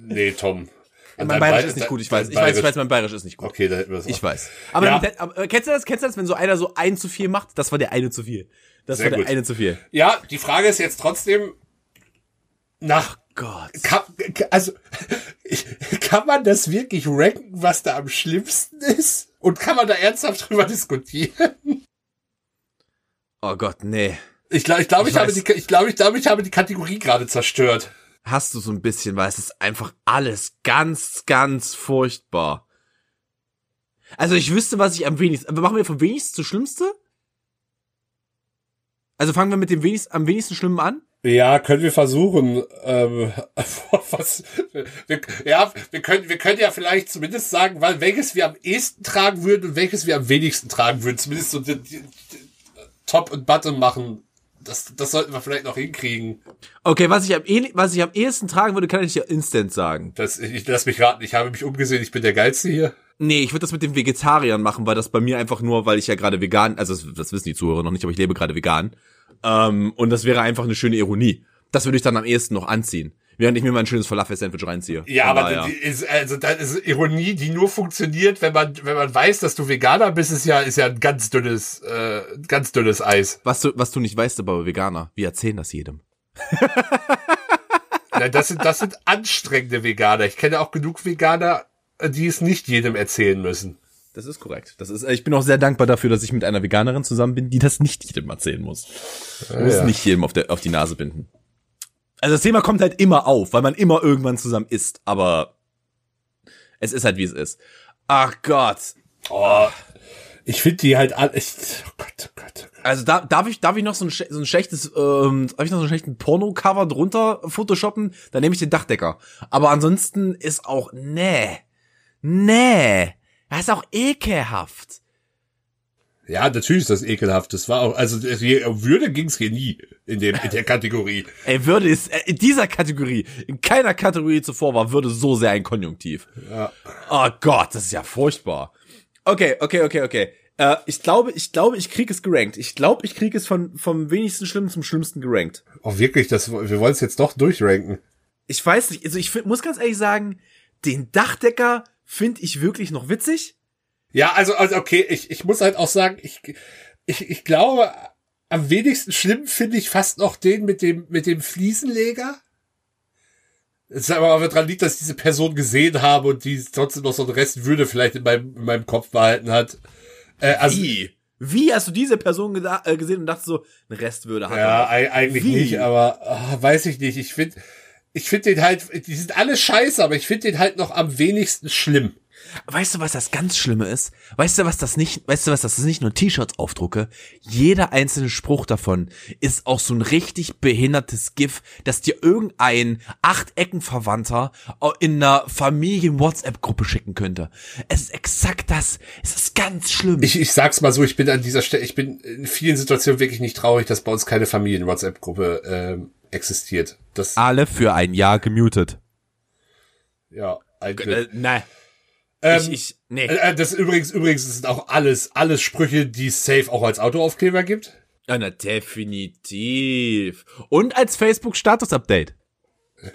Nee, Tom. Mein Bayerisch Bay- ist nicht gut, ich weiß, ich weiß, ich Bayerisch- weiß, mein Bayerisch ist nicht gut. Okay, da hätten wir es Ich weiß. Aber, Ja. wenn- aber kennst du das? Kennst du das, wenn so einer so ein zu viel macht? Das war der eine zu viel. Das Sehr war der gut. eine zu viel. Ja, die Frage ist jetzt trotzdem, nach, Gott. kann, also, kann man das wirklich ranken, was da am schlimmsten ist? Und kann man da ernsthaft drüber diskutieren? Oh Gott, nee. Ich glaube, ich, glaube, ich, Ich habe weiß. die, ich glaube, ich glaube, ich habe die Kategorie gerade zerstört. Hast du so ein bisschen, weil es ist einfach alles ganz, ganz furchtbar. Also ich wüsste, was ich am wenigsten, aber machen wir vom wenigsten zu schlimmste? Also fangen wir mit dem wenigsten, am wenigsten schlimmen an? Ja, können wir versuchen. Ähm, was, wir, ja, wir können, wir können ja vielleicht zumindest sagen, weil welches wir am ehesten tragen würden und welches wir am wenigsten tragen würden. Zumindest so die, die, die Top und Bottom machen. Das, das sollten wir vielleicht noch hinkriegen. Okay, was ich am, eh, was ich am ehesten tragen würde, kann ich ja instant sagen. Das, ich lass mich raten, ich habe mich umgesehen, ich bin der Geilste hier. Nee, ich würde das mit den Vegetariern machen, weil das bei mir einfach nur, weil ich ja gerade vegan, also das, das wissen die Zuhörer noch nicht, aber ich lebe gerade vegan. Ähm, und das wäre einfach eine schöne Ironie. Das würde ich dann am ehesten noch anziehen. Während ich mir mal ein schönes Falafel-Sandwich reinziehe. Ja, Von aber daher. die ist, also das ist Ironie, die nur funktioniert, wenn man, wenn man weiß, dass du Veganer bist, ist ja, ist ja ein ganz dünnes, äh, ganz dünnes Eis. was du, was du nicht weißt aber Veganer, wir erzählen das jedem. Nein, das sind, das sind anstrengende Veganer. Ich kenne auch genug Veganer, die es nicht jedem erzählen müssen. Das ist korrekt. Das ist, ich bin auch sehr dankbar dafür, dass ich mit einer Veganerin zusammen bin, die das nicht jedem erzählen muss. Ich muss ja. nicht jedem auf, der, auf die Nase binden. Also das Thema kommt halt immer auf, weil man immer irgendwann zusammen isst, aber es ist halt wie es ist. Ach Gott. Oh, ich finde die halt alle, ich, oh Gott, oh Gott, oh Gott. Also da, darf ich darf ich noch so ein, so ein schlechtes ähm, darf ich noch so einen schlechten Porno-Cover drunter photoshoppen? Dann nehme ich den Dachdecker. Aber ansonsten ist auch nee, nee, das ist auch ekelhaft. Ja, natürlich ist das ekelhaft. Das war auch, also Würde ging's hier nie in dem, in der Kategorie. Ey, Würde ist äh, in dieser Kategorie, in keiner Kategorie zuvor war Würde so sehr ein Konjunktiv. Ja. Oh Gott, das ist ja furchtbar. Okay, okay, okay, okay. Äh, ich glaube, ich glaube, ich krieg es gerankt. Ich glaube, ich krieg es von vom wenigsten Schlimmen zum Schlimmsten gerankt. Oh, wirklich, das, wir wollen es jetzt doch durchranken. Ich weiß nicht, also ich find, muss ganz ehrlich sagen, den Dachdecker finde ich wirklich noch witzig. Ja, also, also okay, ich, ich muss halt auch sagen, ich, ich, ich glaube, am wenigsten schlimm finde ich fast noch den mit dem, mit dem Fliesenleger. Es aber aber dran liegt, dass ich diese Person gesehen habe und die trotzdem noch so einen Rest Würde vielleicht in meinem, in meinem Kopf behalten hat. Äh, also, Wie? Wie hast du diese Person äh, gesehen und dachtest so, eine Restwürde hat ja, er? ei- eigentlich Wie? nicht, aber ah, weiß ich nicht. Ich finde, ich finde den halt, die sind alle scheiße, aber ich finde den halt noch am wenigsten schlimm. Weißt du, was das ganz Schlimme ist? Weißt du, was das nicht, weißt du, was das ist nicht nur T-Shirts aufdrucke? Jeder einzelne Spruch davon ist auch so ein richtig behindertes GIF, das dir irgendein Achteckenverwandter in einer Familien-WhatsApp-Gruppe schicken könnte. Es ist exakt das. Es ist ganz schlimm. Ich, ich sag's mal so, ich bin an dieser Stelle, ich bin in vielen Situationen wirklich nicht traurig, dass bei uns keine Familien-WhatsApp-Gruppe ähm, existiert. Das, Alle für ein Jahr gemutet. ja, eigentlich. Äh, nein. ähm, ich, ich, nee. äh, das übrigens, übrigens sind auch alles, alles Sprüche, die es safe auch als Autoaufkleber gibt. Ja, na, definitiv. Und als Facebook-Status-Update.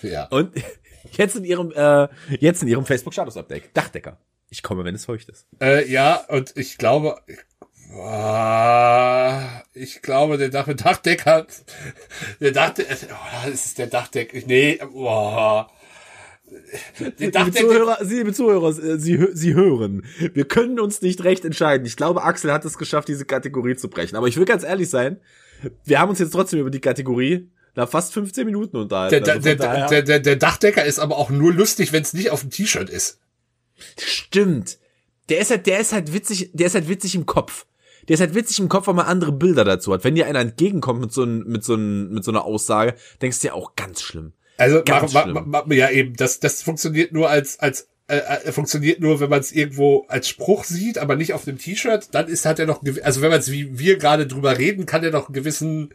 Ja. Und jetzt in ihrem, äh, jetzt in ihrem Facebook-Status-Update. Dachdecker. Ich komme, wenn es feucht ist. Äh, ja, und ich glaube, ich glaube, der Dach Dachdecker, der Dachdecker, oh, das ist der Dachdecker, nee, boah. Der Liebe Dachdecker, Zuhörer, Sie, liebe Zuhörer, äh, Sie, Sie hören. Wir können uns nicht recht entscheiden. Ich glaube, Axel hat es geschafft, diese Kategorie zu brechen. Aber ich will ganz ehrlich sein. Wir haben uns jetzt trotzdem über die Kategorie nach fast 15 Minuten unterhalten. der, Also der, der, der, der Dachdecker ist aber auch nur lustig, wenn es nicht auf dem T-Shirt ist. Stimmt. Der ist halt, der ist halt witzig, der ist halt witzig im Kopf. Der ist halt witzig im Kopf, weil man andere Bilder dazu hat. Wenn dir einer entgegenkommt mit so, ein, mit so, ein, mit so einer Aussage, denkst du dir auch ganz schlimm. Also Ganz mach, schlimm. mach, mach, ja eben, das, das funktioniert nur als als äh, äh, funktioniert nur, wenn man es irgendwo als Spruch sieht, aber nicht auf dem T-Shirt. Dann ist hat er noch, also wenn man es wie wir gerade drüber reden, kann er noch einen gewissen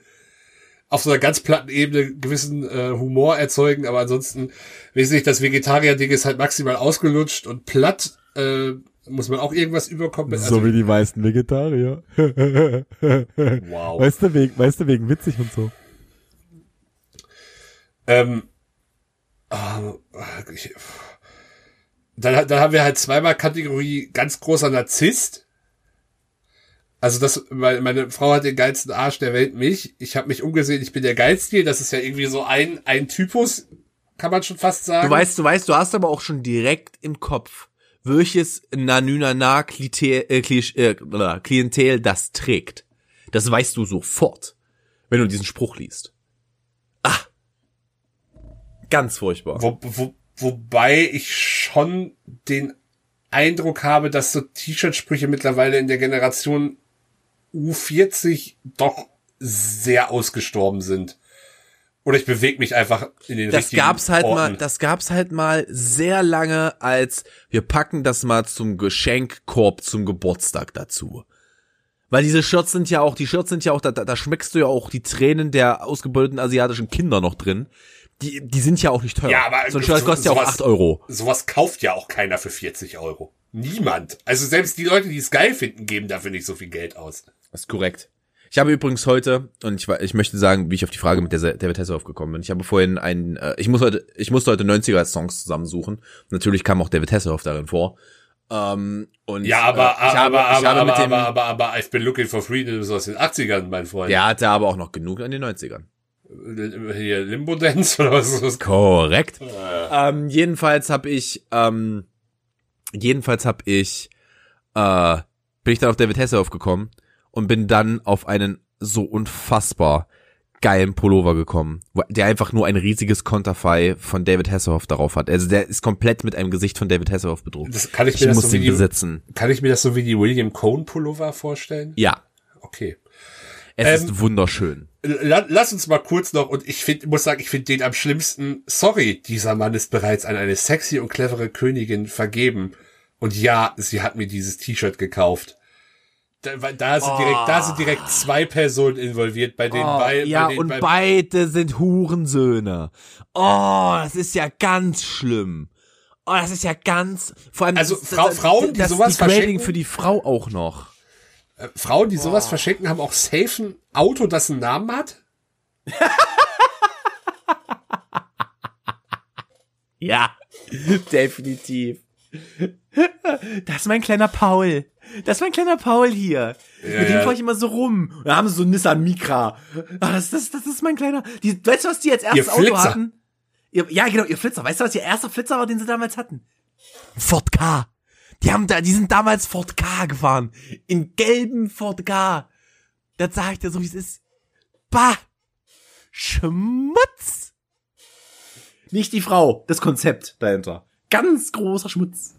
auf so einer ganz platten Ebene gewissen äh, Humor erzeugen, aber ansonsten wesentlich das Vegetarier-Ding ist halt maximal ausgelutscht und platt. Äh, muss man auch irgendwas überkommen. Also, so wie die meisten Vegetarier. wow. Weißt du, wegen, weißt du, wegen witzig und so. Ähm, ah, ich, dann, dann haben wir halt zweimal Kategorie ganz großer Narzisst. Also das, meine, meine Frau hat den geilsten Arsch der Welt, mich. Ich habe mich umgesehen, ich bin der geilste. Das ist ja irgendwie so ein, ein Typus, kann man schon fast sagen. Du weißt, du weißt, du hast aber auch schon direkt im Kopf, welches Nanynana Klientel, äh, äh, Klientel das trägt. Das weißt du sofort, wenn du diesen Spruch liest. Ah. Ganz furchtbar. Wo, wo, wobei ich schon den Eindruck habe, dass so T-Shirt-Sprüche mittlerweile in der Generation U40 doch sehr ausgestorben sind. Oder ich bewege mich einfach in den Das richtigen gab's halt Orten. mal, das gab's halt mal sehr lange als wir packen das mal zum Geschenkkorb zum Geburtstag dazu. Weil diese Shirts sind ja auch, die Shirts sind ja auch, da, da, schmeckst du ja auch die Tränen der ausgebildeten asiatischen Kinder noch drin. Die, die sind ja auch nicht teuer. Ja, aber so ein Shirt so- kostet ja auch 8 Euro. Sowas kauft ja auch keiner für 40 Euro. Niemand. Also selbst die Leute, die es geil finden, geben dafür nicht so viel Geld aus. Das ist korrekt. Ich habe übrigens heute, und ich, ich möchte sagen, wie ich auf die Frage mit der David Hasselhoff gekommen bin. Ich habe vorhin einen, äh, ich muss heute, ich musste heute 90er Songs zusammensuchen. Natürlich kam auch David Hasselhoff darin vor. Ähm, und Ja, aber, äh, ich habe, aber, ich habe aber, mit aber, dem, aber, aber, aber, I've been looking for freedom ist aus den 80ern, mein Freund. der hatte aber auch noch genug in den 90ern. Hier Limbo Dance oder was ist das? Korrekt. Ähm, jedenfalls habe ich, ähm, jedenfalls habe ich, äh, bin ich dann auf David Hasselhoff gekommen und bin dann auf einen so unfassbar geilen Pullover gekommen, der einfach nur ein riesiges Konterfei von David Hasselhoff darauf hat. Also der ist komplett mit einem Gesicht von David Hasselhoff bedruckt. Das kann ich Ich mir das muss so wie die, besitzen. kann ich mir das so wie die William Cohn Pullover vorstellen? Ja, Okay. es Ähm, ist wunderschön. La, lass uns mal kurz noch, und ich find, muss sagen, ich finde den am schlimmsten. Sorry, dieser Mann ist bereits an eine sexy und clevere Königin vergeben. Und ja, sie hat mir dieses T-Shirt gekauft. Da, weil da sind direkt, da sind direkt zwei Personen involviert, bei denen, bei, Oh, ja, bei denen, und bei, beide sind Hurensöhne. Oh, das ist ja ganz schlimm. Oh, das ist ja ganz, vor allem, Also das- Frau- das- Frauen, die das sowas Degrading verschenken- für die Frau auch noch. äh, Frauen, die sowas verschenken, haben auch safe ein Auto, das einen Namen hat. Ja, definitiv. Das ist mein kleiner Paul. Das ist mein kleiner Paul hier. Mit dem ja. fahre ich immer so rum. Und da haben sie so einen Nissan Micra. Ah, das, das, das ist mein kleiner. Die, weißt du, was die als erstes Ihr Auto Flitzer. hatten? Ihr, ja, genau, ihr Flitzer. Weißt du, was ihr erster Flitzer war, den sie damals hatten? Ford K. Die haben da, die sind damals Ford K gefahren. In gelben Ford K. Das sag ich dir so, wie es ist. Bah! Schmutz! Nicht die Frau, das Konzept dahinter. Ganz großer Schmutz.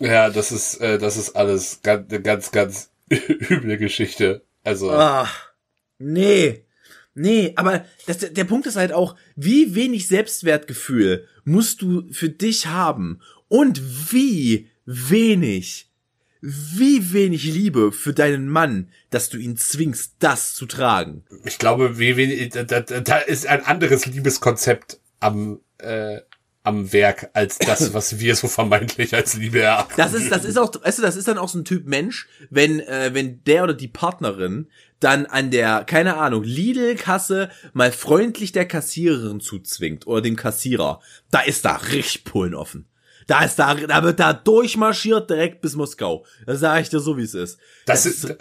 Ja, das ist, äh, das ist alles ganz, eine ganz, ganz üble Geschichte. Also, Ach, nee. Nee, aber das, der Punkt ist halt auch, wie wenig Selbstwertgefühl musst du für dich haben und wie wenig, wie wenig Liebe für deinen Mann, dass du ihn zwingst, das zu tragen. ich glaube, wie wenig, da, da, da ist ein anderes Liebeskonzept am, äh, am Werk als das, was wir so vermeintlich als Liebe erachten. Das ist, das ist auch, weißt du, das ist dann auch so ein Typ Mensch, wenn, äh, wenn der oder die Partnerin dann an der, keine Ahnung, Lidl-Kasse mal freundlich der Kassiererin zuzwingt oder dem Kassierer. Da ist da richtig Pullen offen. Da ist da, da wird da durchmarschiert direkt bis Moskau. Das sage ich dir so, wie es ist. Das ist,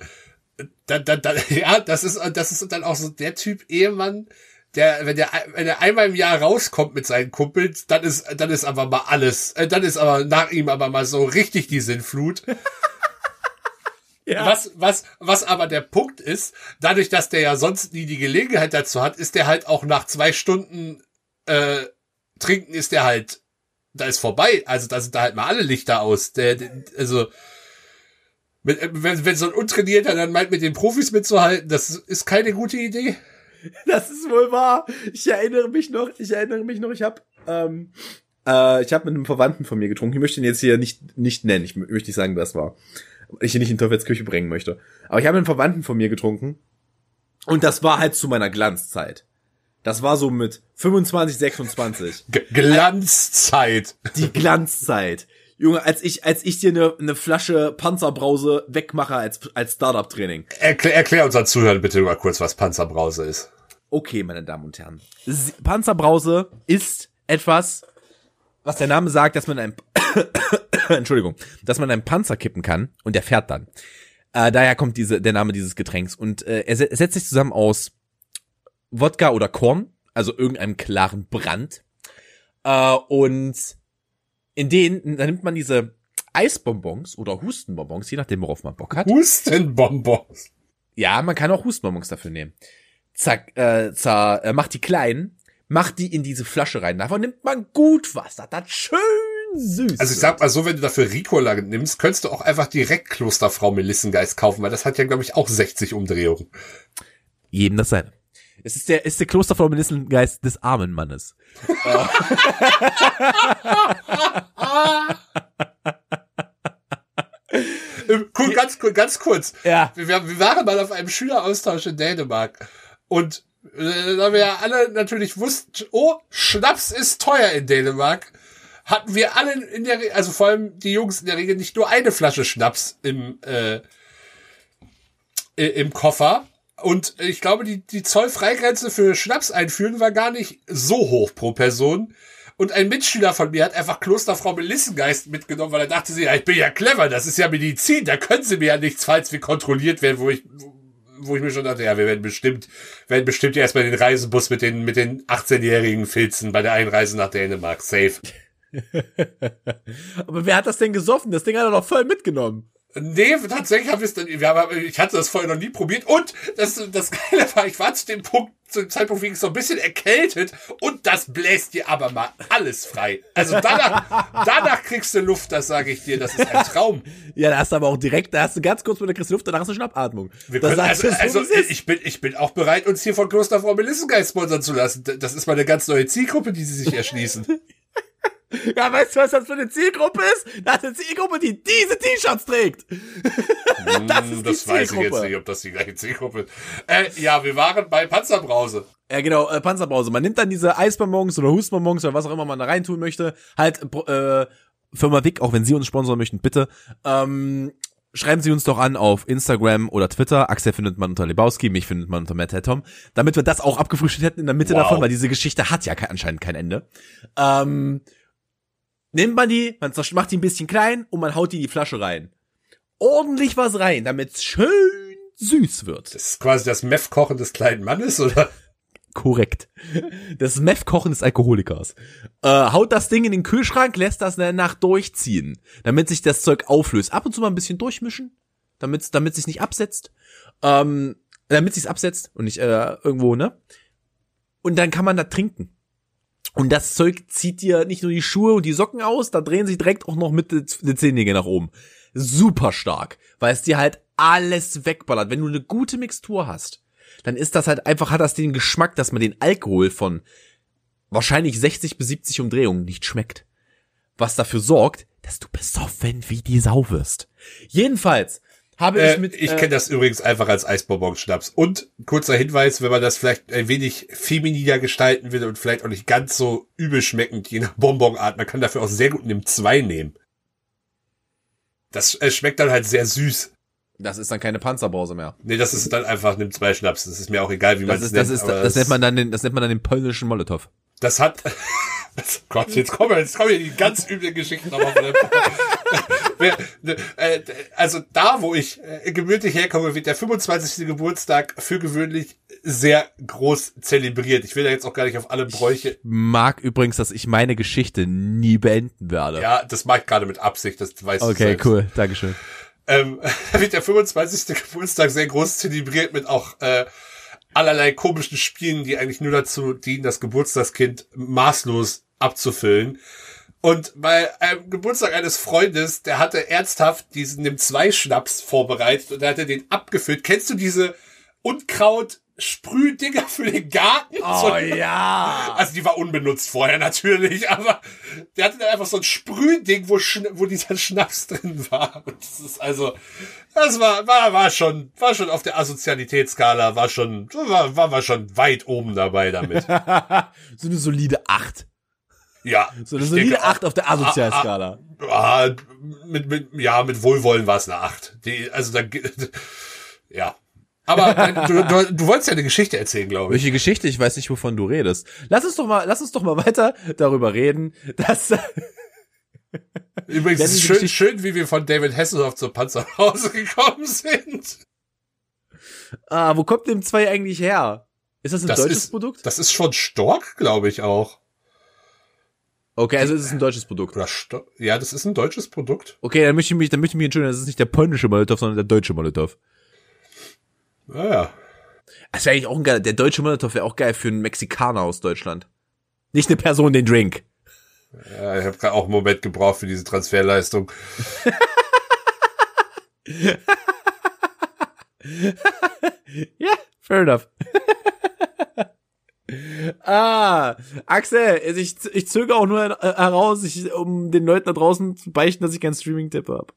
da, da, da, ja, das ist, das ist dann auch so der Typ Ehemann, der, wenn der, wenn er einmal im Jahr rauskommt mit seinen Kumpels, dann ist, dann ist aber mal alles, äh, dann ist aber nach ihm aber mal so richtig die Sinnflut. Ja. Was, was, was aber der Punkt ist, dadurch, dass der ja sonst nie die Gelegenheit dazu hat, ist der halt auch nach zwei Stunden äh, trinken ist der halt, da ist vorbei. Also da sind da halt mal alle Lichter aus. Der, der also wenn, wenn so ein Untrainierter dann meint, mit den Profis mitzuhalten, das ist keine gute Idee. Das ist wohl wahr. Ich erinnere mich noch, ich erinnere mich noch, ich habe ähm, äh, ich habe mit einem Verwandten von mir getrunken. Ich möchte ihn jetzt hier nicht nicht nennen. Ich möchte nicht sagen, wer es war. Ich ihn nicht in Teufelsküche bringen möchte. Aber ich habe mit einem Verwandten von mir getrunken und das war halt zu meiner Glanzzeit. Das war so mit 25, 26. G Glanzzeit. Die Glanzzeit. Junge, als ich, als ich dir eine, eine Flasche Panzerbrause wegmache als, als Startup-Training. Erklär, erklär unseren Zuhörern bitte mal kurz, was Panzerbrause ist. Okay, meine Damen und Herren. Sie- Panzerbrause ist etwas, was der Name sagt, dass man ein, Entschuldigung, dass man einen Panzer kippen kann und der fährt dann. Äh, daher kommt diese, der Name dieses Getränks und äh, er se- setzt sich zusammen aus Wodka oder Korn, also irgendeinem klaren Brand. Äh, und in denen, da nimmt man diese Eisbonbons oder Hustenbonbons, je nachdem, worauf man Bock hat. Hustenbonbons. Ja, man kann auch Hustenbonbons dafür nehmen. Zack, äh, zer, äh, macht die kleinen, macht die in diese Flasche rein. Davon nimmt man gut was. Das hat schön süß. Also ich sag mal so, wenn du dafür Ricola nimmst, könntest du auch einfach direkt Klosterfrau Melissengeist kaufen, weil das hat ja, glaube ich, auch 60 Umdrehungen. jedem das seine. Es ist der, ist der Klosterfrau Melissengeist des armen Mannes. Cool, ganz, ganz kurz. Ja. Wir, wir waren mal auf einem Schüleraustausch in Dänemark und äh, da wir ja alle natürlich wussten, oh, Schnaps ist teuer in Dänemark, hatten wir alle in der, Re- also vor allem die Jungs in der Regel nicht nur eine Flasche Schnaps im äh, im Koffer. Und ich glaube, die, die Zollfreigrenze für Schnaps einführen war gar nicht so hoch pro Person. Und ein Mitschüler von mir hat einfach Klosterfrau Melissengeist mitgenommen, weil er dachte sich, ja, ich bin ja clever, das ist ja Medizin, da können sie mir ja nichts, falls wir kontrolliert werden, wo ich, wo ich mir schon dachte, ja, wir werden bestimmt, werden bestimmt ja erstmal den Reisebus mit den, mit den 18-jährigen filzen bei der Einreise nach Dänemark. Safe. Aber wer hat das denn gesoffen? Das Ding hat er doch voll mitgenommen. Nee, tatsächlich habe ich es dann, wir haben, ich hatte das vorher noch nie probiert und das, das Geile war, ich war zu dem Punkt, zu dem Zeitpunkt wie ich so ein bisschen erkältet und das bläst dir aber mal alles frei. Also danach, danach kriegst du Luft, das sage ich dir, das ist ein Traum. Ja, da hast du aber auch direkt, da hast du ganz kurz mit der Christi Luft, danach hast du Schnappatmung. Wir Das können, also, so, also ist. ich bin, ich bin auch bereit, uns hier von Klosterfrau Melissengeist sponsern zu lassen. Das ist mal eine ganz neue Zielgruppe, die sie sich erschließen. Ja, weißt du, was das für eine Zielgruppe ist? Das ist eine Zielgruppe, die diese T-Shirts trägt. das ist Hm, die das weiß ich jetzt Zielgruppe. nicht, ob das die gleiche Zielgruppe ist. Äh, ja, wir waren bei Panzerbrause. Ja, genau, äh, Panzerbrause. Man nimmt dann diese Eisbonbons oder Hustbonbons oder was auch immer man da reintun möchte. Halt, äh, Firma Wick, auch wenn Sie uns sponsoren möchten, bitte. Ähm, schreiben Sie uns doch an auf Instagram oder Twitter. Axel findet man unter Lebowski, mich findet man unter Matt Tom. Damit wir das auch abgefrühstückt hätten in der Mitte Wow. davon, weil diese Geschichte hat ja anscheinend kein Ende. Ähm, nimmt man die, man macht die ein bisschen klein und man haut die in die Flasche rein. Ordentlich was rein, damit es schön süß wird. Das ist quasi das Meth-Kochen des kleinen Mannes, oder? Korrekt. Das Meth-Kochen des Alkoholikers. Äh, haut das Ding in den Kühlschrank, lässt das eine Nacht durchziehen, damit sich das Zeug auflöst. Ab und zu mal ein bisschen durchmischen, damit damit sich nicht absetzt. Ähm, damit sich's absetzt und nicht äh, irgendwo, ne? Und dann kann man da trinken. Und das Zeug zieht dir nicht nur die Schuhe und die Socken aus, da drehen sich direkt auch noch mit die Zehennägel nach oben. Super stark, weil es dir halt alles wegballert. Wenn du eine gute Mixtur hast, dann ist das halt einfach, hat das den Geschmack, dass man den Alkohol von wahrscheinlich 60 bis 70 Umdrehungen nicht schmeckt. Was dafür sorgt, dass du besoffen wie die Sau wirst. Jedenfalls habe Äh, ich mit. ich äh, kenne das übrigens einfach als Eisbonbon-Schnaps. Und kurzer Hinweis, wenn man das vielleicht ein wenig femininer gestalten will und vielleicht auch nicht ganz so übel schmeckend, je nach Bonbonart, man kann dafür auch sehr gut NIM 2 nehmen. Das äh, schmeckt dann halt sehr süß. Das ist dann keine Panzerbrause mehr. Nee, das ist dann einfach NIM 2 Schnaps. Das ist mir auch egal, wie man Das es ist, das nennt. ist, aber das nennt man dann den, das nennt man dann den polnischen Molotow. Das hat. Das, Gott, jetzt kommen wir, jetzt kommen hier die ganz üblen Geschichten nochmal von der Also da, wo ich äh, gemütlich herkomme, wird der 25. Geburtstag für gewöhnlich sehr groß zelebriert. Ich will da jetzt auch gar nicht auf alle Bräuche. Mag übrigens, dass ich meine Geschichte nie beenden werde. Ja, das mache ich gerade mit Absicht, das weiß ich Okay, selbst. cool. Dankeschön. Ähm, da wird der 25. Geburtstag sehr groß zelebriert mit auch äh, allerlei komischen Spielen, die eigentlich nur dazu dienen, das Geburtstagskind maßlos abzufüllen. Und bei einem Geburtstag eines Freundes, der hatte ernsthaft diesen nimm zwei Schnaps vorbereitet und er hatte den abgefüllt. Kennst du diese Unkraut Sprühdinger für den Garten? Oh So- ja. also die war unbenutzt vorher natürlich, aber der hatte dann einfach so ein Sprühding, wo, wo dieser Schnaps drin war. Und das ist also, das war, war, war schon, war schon auf der Asozialitätsskala, war schon, war, war, war schon weit oben dabei damit. so eine solide 8. Ja. So eine solide denke auch- 8 auf der Asozialskala. Ah, mit, mit, ja, mit Wohlwollen war es eine Acht. Die, also da, ja. Aber dein- du, du, du wolltest ja eine Geschichte erzählen, glaube ich. Welche Geschichte? Ich weiß nicht, wovon du redest. Lass uns doch mal, lass uns doch mal weiter darüber reden, dass, Übrigens ist es diese schön, Geschichte- schön, wie wir von David Hasselhoff zur Panzerhause gekommen sind. ah, wo kommt denn 2 eigentlich her? Ist das ein Das deutsches ist- Produkt? Das ist von Stork, glaube ich auch. Okay, also ist es ein deutsches Produkt. Ja, das ist ein deutsches Produkt. Okay, dann möchte ich mich, dann möchte ich mich entschuldigen, das ist nicht der polnische Molotow, sondern der deutsche Molotow. Naja. Das wäre eigentlich auch ein geil, der deutsche Molotow wäre auch geil für einen Mexikaner aus Deutschland. Nicht eine Person, den Drink. Ja, ich habe gerade auch einen Moment gebraucht für diese Transferleistung. Ja, fair enough. ah, Axel, ich, ich zögere auch nur äh, heraus, ich, um den Leuten da draußen zu beichten, dass ich keinen Streaming-Tipp habe.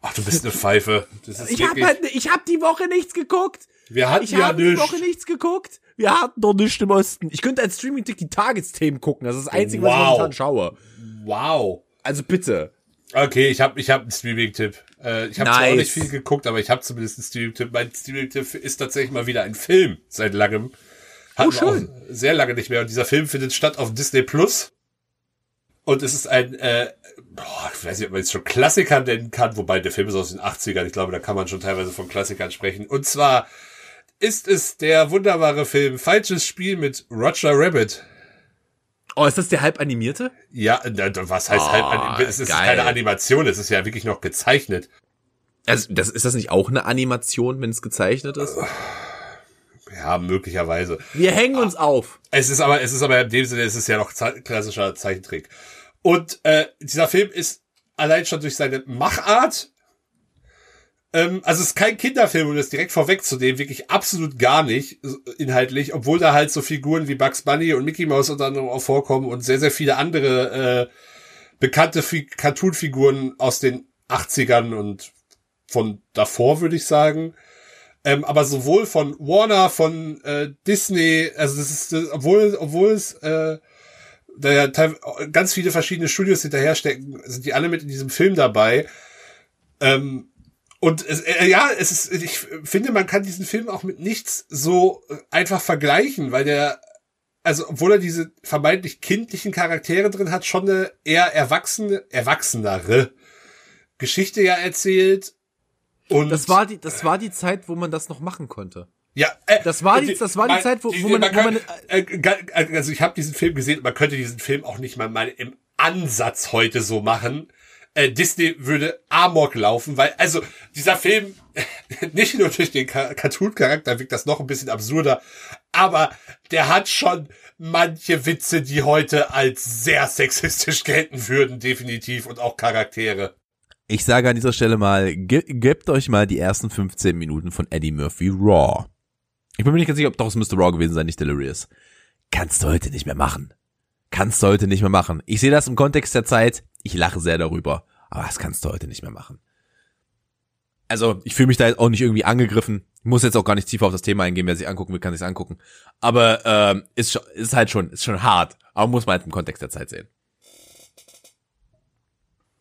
Ach, du bist eine Pfeife. Das ist Ich habe halt, ich hab die Woche nichts geguckt. wir hatten Ich ja die nichts. Woche nichts geguckt. Wir hatten doch nichts im Osten. Ich könnte als Streaming-Tipp die Tagesthemen gucken. Das ist das Einzige, was ich Wow. momentan schaue. Wow. Also bitte. Okay, ich habe ich hab einen Streaming-Tipp. Äh, ich habe zwar auch Nice. nicht viel geguckt, aber ich habe zumindest einen Streaming-Tipp. Mein Streaming-Tipp ist tatsächlich mal wieder ein Film seit langem. Hatten Oh, schön. sehr lange nicht mehr. Und dieser Film findet statt auf Disney Plus. Und es ist ein, äh, boah, ich weiß nicht, ob man es schon Klassiker nennen kann, wobei der Film ist aus den 80ern. Ich glaube, da kann man schon teilweise von Klassikern sprechen. Und zwar ist es der wunderbare Film Falsches Spiel mit Roger Rabbit. Oh, ist das der halb animierte? Ja, was heißt Ah, halb anim- Es ist geil. keine Animation, es ist ja wirklich noch gezeichnet. Also, das, ist das nicht auch eine Animation, wenn es gezeichnet ist? Ja, möglicherweise. Wir hängen uns auf. Es ist aber, es ist aber in dem Sinne, es ist ja noch ze- klassischer Zeichentrick. Und äh, dieser Film ist allein schon durch seine Machart, ähm, also es ist kein Kinderfilm, um das direkt vorwegzunehmen, wirklich absolut gar nicht inhaltlich, obwohl da halt so Figuren wie Bugs Bunny und Mickey Mouse unter anderem auch vorkommen und sehr, sehr viele andere äh, bekannte Fi Cartoon-Figuren aus den 80ern und von davor, würde ich sagen. Ähm, aber sowohl von Warner, von äh, Disney, also das ist, äh, obwohl, obwohl es äh, da ja ganz viele verschiedene Studios hinterher stecken, sind die alle mit in diesem Film dabei. Ähm, und es, äh, ja, es ist, ich finde, man kann diesen Film auch mit nichts so äh, einfach vergleichen, weil der, also obwohl er diese vermeintlich kindlichen Charaktere drin hat, schon eine eher erwachsene, erwachsenere Geschichte ja erzählt. Und Das war die, das war die Zeit, wo man das noch machen konnte. ja, äh, Das war die- das war die Zeit, wo- wo man- wo kann, man- äh, ga- also ich habe diesen Film gesehen, man könnte diesen Film auch nicht mal, mal im Ansatz heute so machen. Äh, Disney würde Amok laufen, weil also dieser Film nicht nur durch den Cartoon-Charakter wirkt das noch ein bisschen absurder, aber der hat schon manche Witze, die heute als sehr sexistisch gelten würden, definitiv und auch Charaktere. Ich sage an dieser Stelle mal, ge gebt euch mal die ersten 15 Minuten von Eddie Murphy Raw. Ich bin mir nicht ganz sicher, ob doch es müsste Raw gewesen sein, nicht Delirious. Kannst du heute nicht mehr machen. Kannst du heute nicht mehr machen. Ich sehe das im Kontext der Zeit. Ich lache sehr darüber. Aber das kannst du heute nicht mehr machen. also ich fühle mich da jetzt auch nicht irgendwie angegriffen. Muss jetzt auch gar nicht tiefer auf das Thema eingehen. Wer sich angucken will, kann sich angucken. Aber ähm, ist, ist halt schon, ist schon hart. Aber muss man halt im Kontext der Zeit sehen.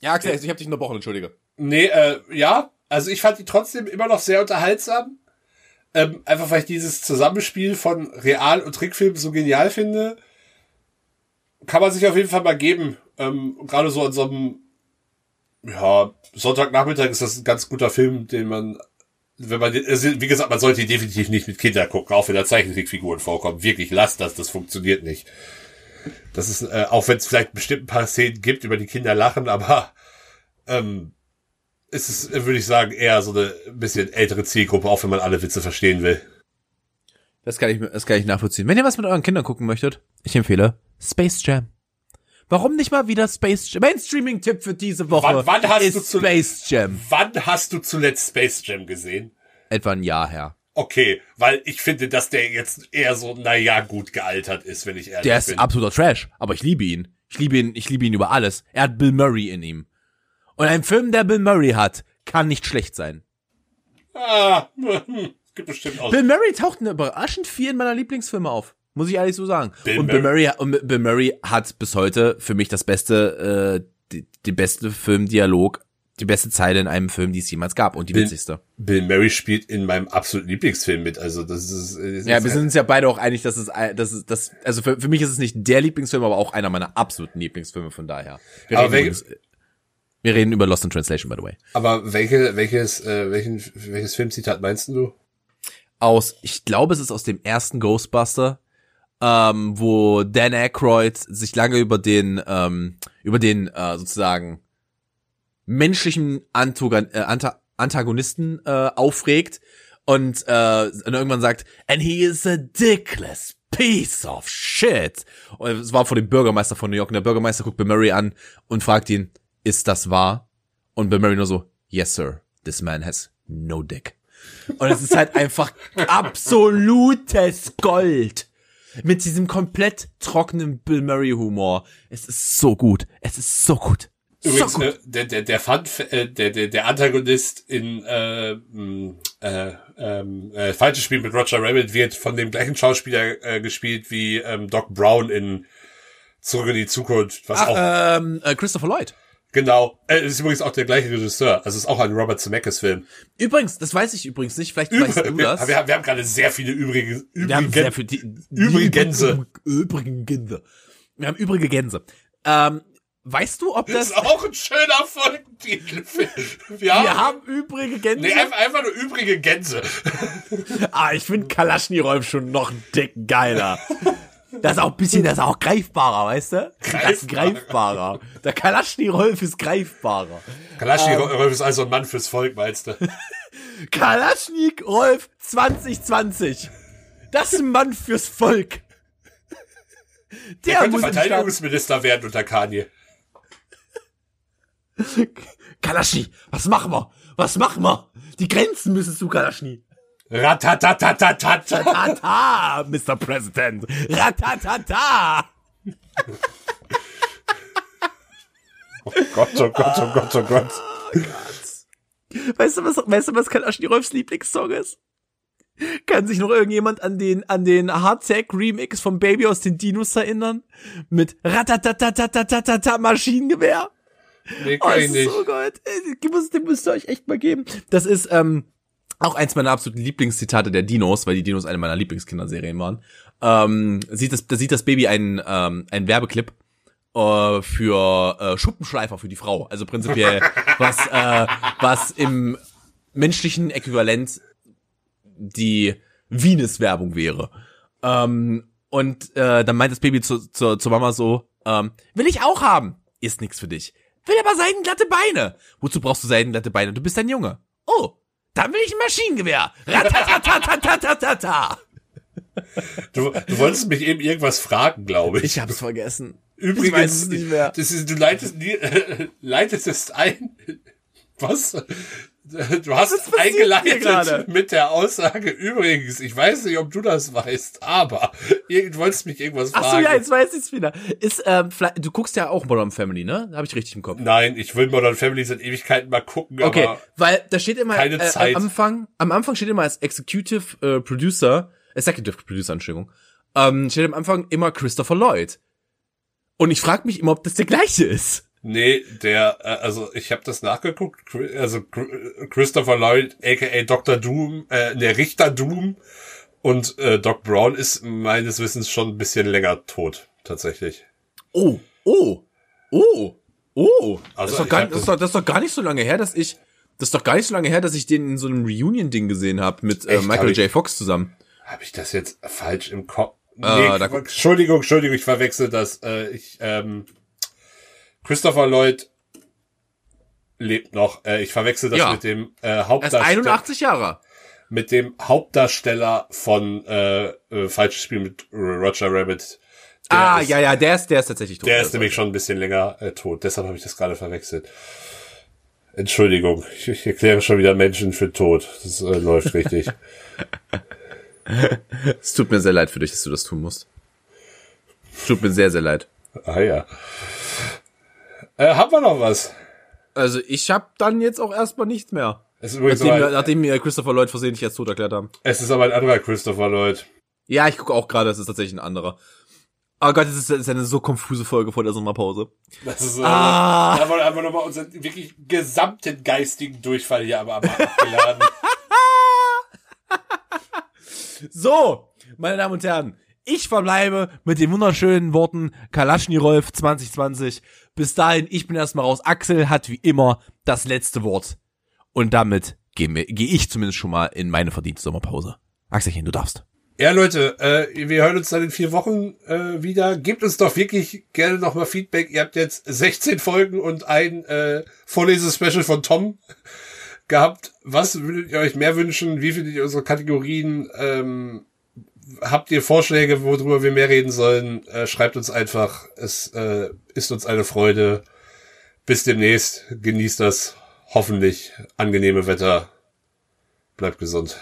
Ja, Axel, ich habe dich unterbrochen, entschuldige. Nee, äh, ja, also ich fand die trotzdem immer noch sehr unterhaltsam. Ähm, einfach weil ich dieses Zusammenspiel von Real- und Trickfilm so genial finde. Kann man sich auf jeden Fall mal geben. Ähm, Gerade so an so einem ja, Sonntagnachmittag ist das ein ganz guter Film, den man, wenn man, also wie gesagt, man sollte ihn definitiv nicht mit Kindern gucken, auch wenn da Zeichentrickfiguren vorkommen. Wirklich, lasst das, das funktioniert nicht. Das ist, äh, auch wenn es vielleicht bestimmt ein paar Szenen gibt, über die Kinder lachen, aber ähm, es ist, würde ich sagen, eher so eine bisschen ältere Zielgruppe, auch wenn man alle Witze verstehen will. Das kann ich, das kann ich nachvollziehen. Wenn ihr was mit euren Kindern gucken möchtet, ich empfehle Space Jam. Warum nicht mal wieder Space Jam? Mein Streaming-Tipp für diese Woche Wann- wann hast ist Space Jam. Wann hast du zuletzt Space Jam gesehen? Etwa ein Jahr her. Okay, weil ich finde, dass der jetzt eher so, naja, gut gealtert ist, wenn ich ehrlich Der ist bin. absoluter Trash, aber ich liebe ihn. Ich liebe ihn, ich liebe ihn über alles. Er hat Bill Murray in ihm. Und ein Film, der Bill Murray hat, kann nicht schlecht sein. ah, hm, gibt bestimmt auch. Bill Murray taucht überraschend viel in meiner Lieblingsfilme auf. Muss ich ehrlich so sagen. Bill und Bill Murray, und Bill Murray hat bis heute für mich das beste, äh, die beste Filmdialog, die beste Zeile in einem Film, die es jemals gab und die Bill- witzigste. Bill Murray spielt in meinem absoluten Lieblingsfilm mit. Also das ist, das Ja, ist wir sind uns ja beide auch einig, dass es, dass es, das, also für, für mich ist es nicht der Lieblingsfilm, aber auch einer meiner absoluten Lieblingsfilme von daher. Wir, Aber reden, übrigens, wir reden über Lost in Translation, by the way. Aber welche, welches, äh, welchen, welches Filmzitat meinst du? Aus, ich glaube, es ist aus dem ersten Ghostbuster, ähm, wo Dan Aykroyd sich lange über den, ähm, über den, äh, sozusagen, menschlichen Antogan äh, Anta Antagonisten äh, aufregt und, äh, und irgendwann sagt, and he is a dickless piece of shit. Und es war vor dem Bürgermeister von New York und der Bürgermeister guckt Bill Murray an und fragt ihn, ist das wahr? Und Bill Murray nur so, yes sir, this man has no dick. Und es ist halt einfach absolutes Gold. Mit diesem komplett trockenen Bill Murray Humor. Es ist so gut. Es ist so gut. Übrigens, so äh, der, der, der Fun, äh, der, der, der Antagonist in äh, mh, äh, ähm, äh, Falsches Spiel mit Roger Rabbit wird von dem gleichen Schauspieler äh, gespielt wie ähm, Doc Brown in Zurück in die Zukunft. Was auch Ach, ähm, äh, Christopher Lloyd. genau. Äh, ist übrigens auch der gleiche Regisseur. Also ist auch ein Robert Zemeckis Film. Übrigens, das weiß ich übrigens nicht. Vielleicht weißt du wir, das. wir, haben- wir haben gerade sehr viele übrige, Wir haben übrige sehr viel, die, übrige Gänse. Übrige Gänse. Wir haben übrige Gänse. Ähm, weißt du, ob Das das, ist auch ein schöner Folgentitel. Wir wir haben, haben übrige Gänse? nee, einfach, nur übrige Gänse. Ah, ich finde Kalaschnirolf schon noch ein Dick geiler. Das ist auch ein bisschen, das ist auch greifbarer, weißt du? Das ist Greifbarer. greifbarer. Der Kalaschnirolf ist greifbarer. Kalaschny Rolf ist also ein Mann fürs Volk, meinst du? Kalaschnik Rolf 2020. Das ist ein Mann fürs Volk. Der, Der könnte Verteidigungsminister werden unter Kanye. Kalaschni, was machen wir? Was machen wir? Die Grenzen müssen zu Kalaschni. Ratatatatata, Mr. President. Ratatata. oh Gott, oh Gott, oh Gott, oh Gott. Oh Gott. Weißt du, was, weißt du, was Kalaschni Rolfs Lieblingssong ist? Kann sich noch irgendjemand an den, an den Hardtack Remix vom Baby aus den Dinos erinnern? Mit Ratatatatatata Maschinengewehr? Nee, Oh, kann das ich ist nicht. so gut. Den müsst, den müsst ihr euch echt mal geben. Das ist ähm, auch eins meiner absoluten Lieblingszitate der Dinos, weil die Dinos eine meiner Lieblingskinderserien waren. Ähm, sieht das, da sieht das Baby einen, ähm, einen Werbeclip äh, für äh, Schuppenschleifer für die Frau. Also prinzipiell was, äh, was im menschlichen Äquivalent die Venus-Werbung wäre. Ähm, und äh, dann meint das Baby zu, zu, zur Mama so, ähm, will ich auch haben. Ist nix für dich. Will aber seidenglatte Beine. Wozu brauchst du seidenglatte Beine? Du bist ein Junge. Oh, dann will ich ein Maschinengewehr. Ratatatatatatatata. Du, du wolltest mich eben irgendwas fragen, glaube ich. Ich hab's vergessen. Übrigens, ich weiß es nicht mehr. Das ist, du leitest, leitest es ein. Was? Du hast hier eingeleitet mit der Aussage, übrigens, ich weiß nicht, ob du das weißt, aber ihr wolltest mich irgendwas Ach so, fragen. ja, jetzt weiß ich's wieder. Ist, ähm, du guckst ja auch Modern Family, ne? Habe ich richtig im Kopf. Nein, ich will Modern Family seit Ewigkeiten mal gucken, Okay, aber weil da steht immer keine äh, Zeit. am Anfang, am Anfang steht immer als Executive äh, Producer, Executive Producer, Entschuldigung, ähm, steht am Anfang immer Christopher Lloyd. Und ich frage mich immer, ob das der gleiche ist. Nee, der, äh, also ich habe das nachgeguckt, also Chri- Christopher Lloyd, aka Dr. Doom, äh, der Richter Doom und äh, Doc Brown ist meines Wissens schon ein bisschen länger tot, tatsächlich. Oh, oh, oh, oh. das, Also ist doch gar, das, ist das- doch, das ist doch gar nicht so lange her, dass ich, das ist doch gar nicht so lange her, dass ich den in so einem Reunion-Ding gesehen habe mit äh, Echt? Michael Hab ich- J. Fox zusammen. Habe ich das jetzt falsch im Kopf? Nee, Ah, Entschuldigung, Entschuldigung, ich verwechsel das. Äh, ich, ähm, Christopher Lloyd lebt noch. Äh, ich verwechsel das Ja. mit dem äh, Er ist Hauptdarsteller. 81 Jahre. Mit dem Hauptdarsteller von äh, äh, Falsches Spiel mit Roger Rabbit. Der ah, ist, ja, ja, der ist, der ist tatsächlich tot. Der ist nämlich schon ein bisschen länger äh, tot. Deshalb habe ich das gerade verwechselt. Entschuldigung, ich, ich erkläre schon wieder Menschen für tot. Das äh, läuft richtig. Es tut mir sehr leid für dich, dass du das tun musst. Tut mir sehr, sehr leid. ah ja. Äh, haben wir noch was? Also ich hab dann jetzt auch erstmal nichts mehr. Es ist übrigens Nachdem, wir, nachdem wir Christopher Lloyd versehentlich als tot erklärt haben. es ist aber ein anderer Christopher Lloyd. Ja, ich gucke auch gerade, es ist tatsächlich ein anderer. Oh Gott, es ist, es ist eine so konfuse Folge vor der Sommerpause. Das ist, äh, Ah. da haben wir einfach nochmal unseren wirklich gesamten geistigen Durchfall hier aber, abgeladen. So, meine Damen und Herren, ich verbleibe mit den wunderschönen Worten Kalaschnirolf 2020. Bis dahin, ich bin erstmal raus. Axel hat wie immer das letzte Wort. Und damit gehe geh ich zumindest schon mal in meine verdiente Sommerpause. Axelchen, du darfst. ja, Leute, äh, wir hören uns dann in vier Wochen äh, wieder. Gebt uns doch wirklich gerne nochmal Feedback. Ihr habt jetzt 16 Folgen und ein äh, Vorlesespecial von Tom gehabt. Was würdet ihr euch mehr wünschen? Wie findet ihr unsere Kategorien? Ähm, habt ihr Vorschläge, worüber wir mehr reden sollen? Äh, schreibt uns einfach. Es äh, ist uns eine Freude. Bis demnächst. Genießt das hoffentlich angenehme Wetter. Bleibt gesund.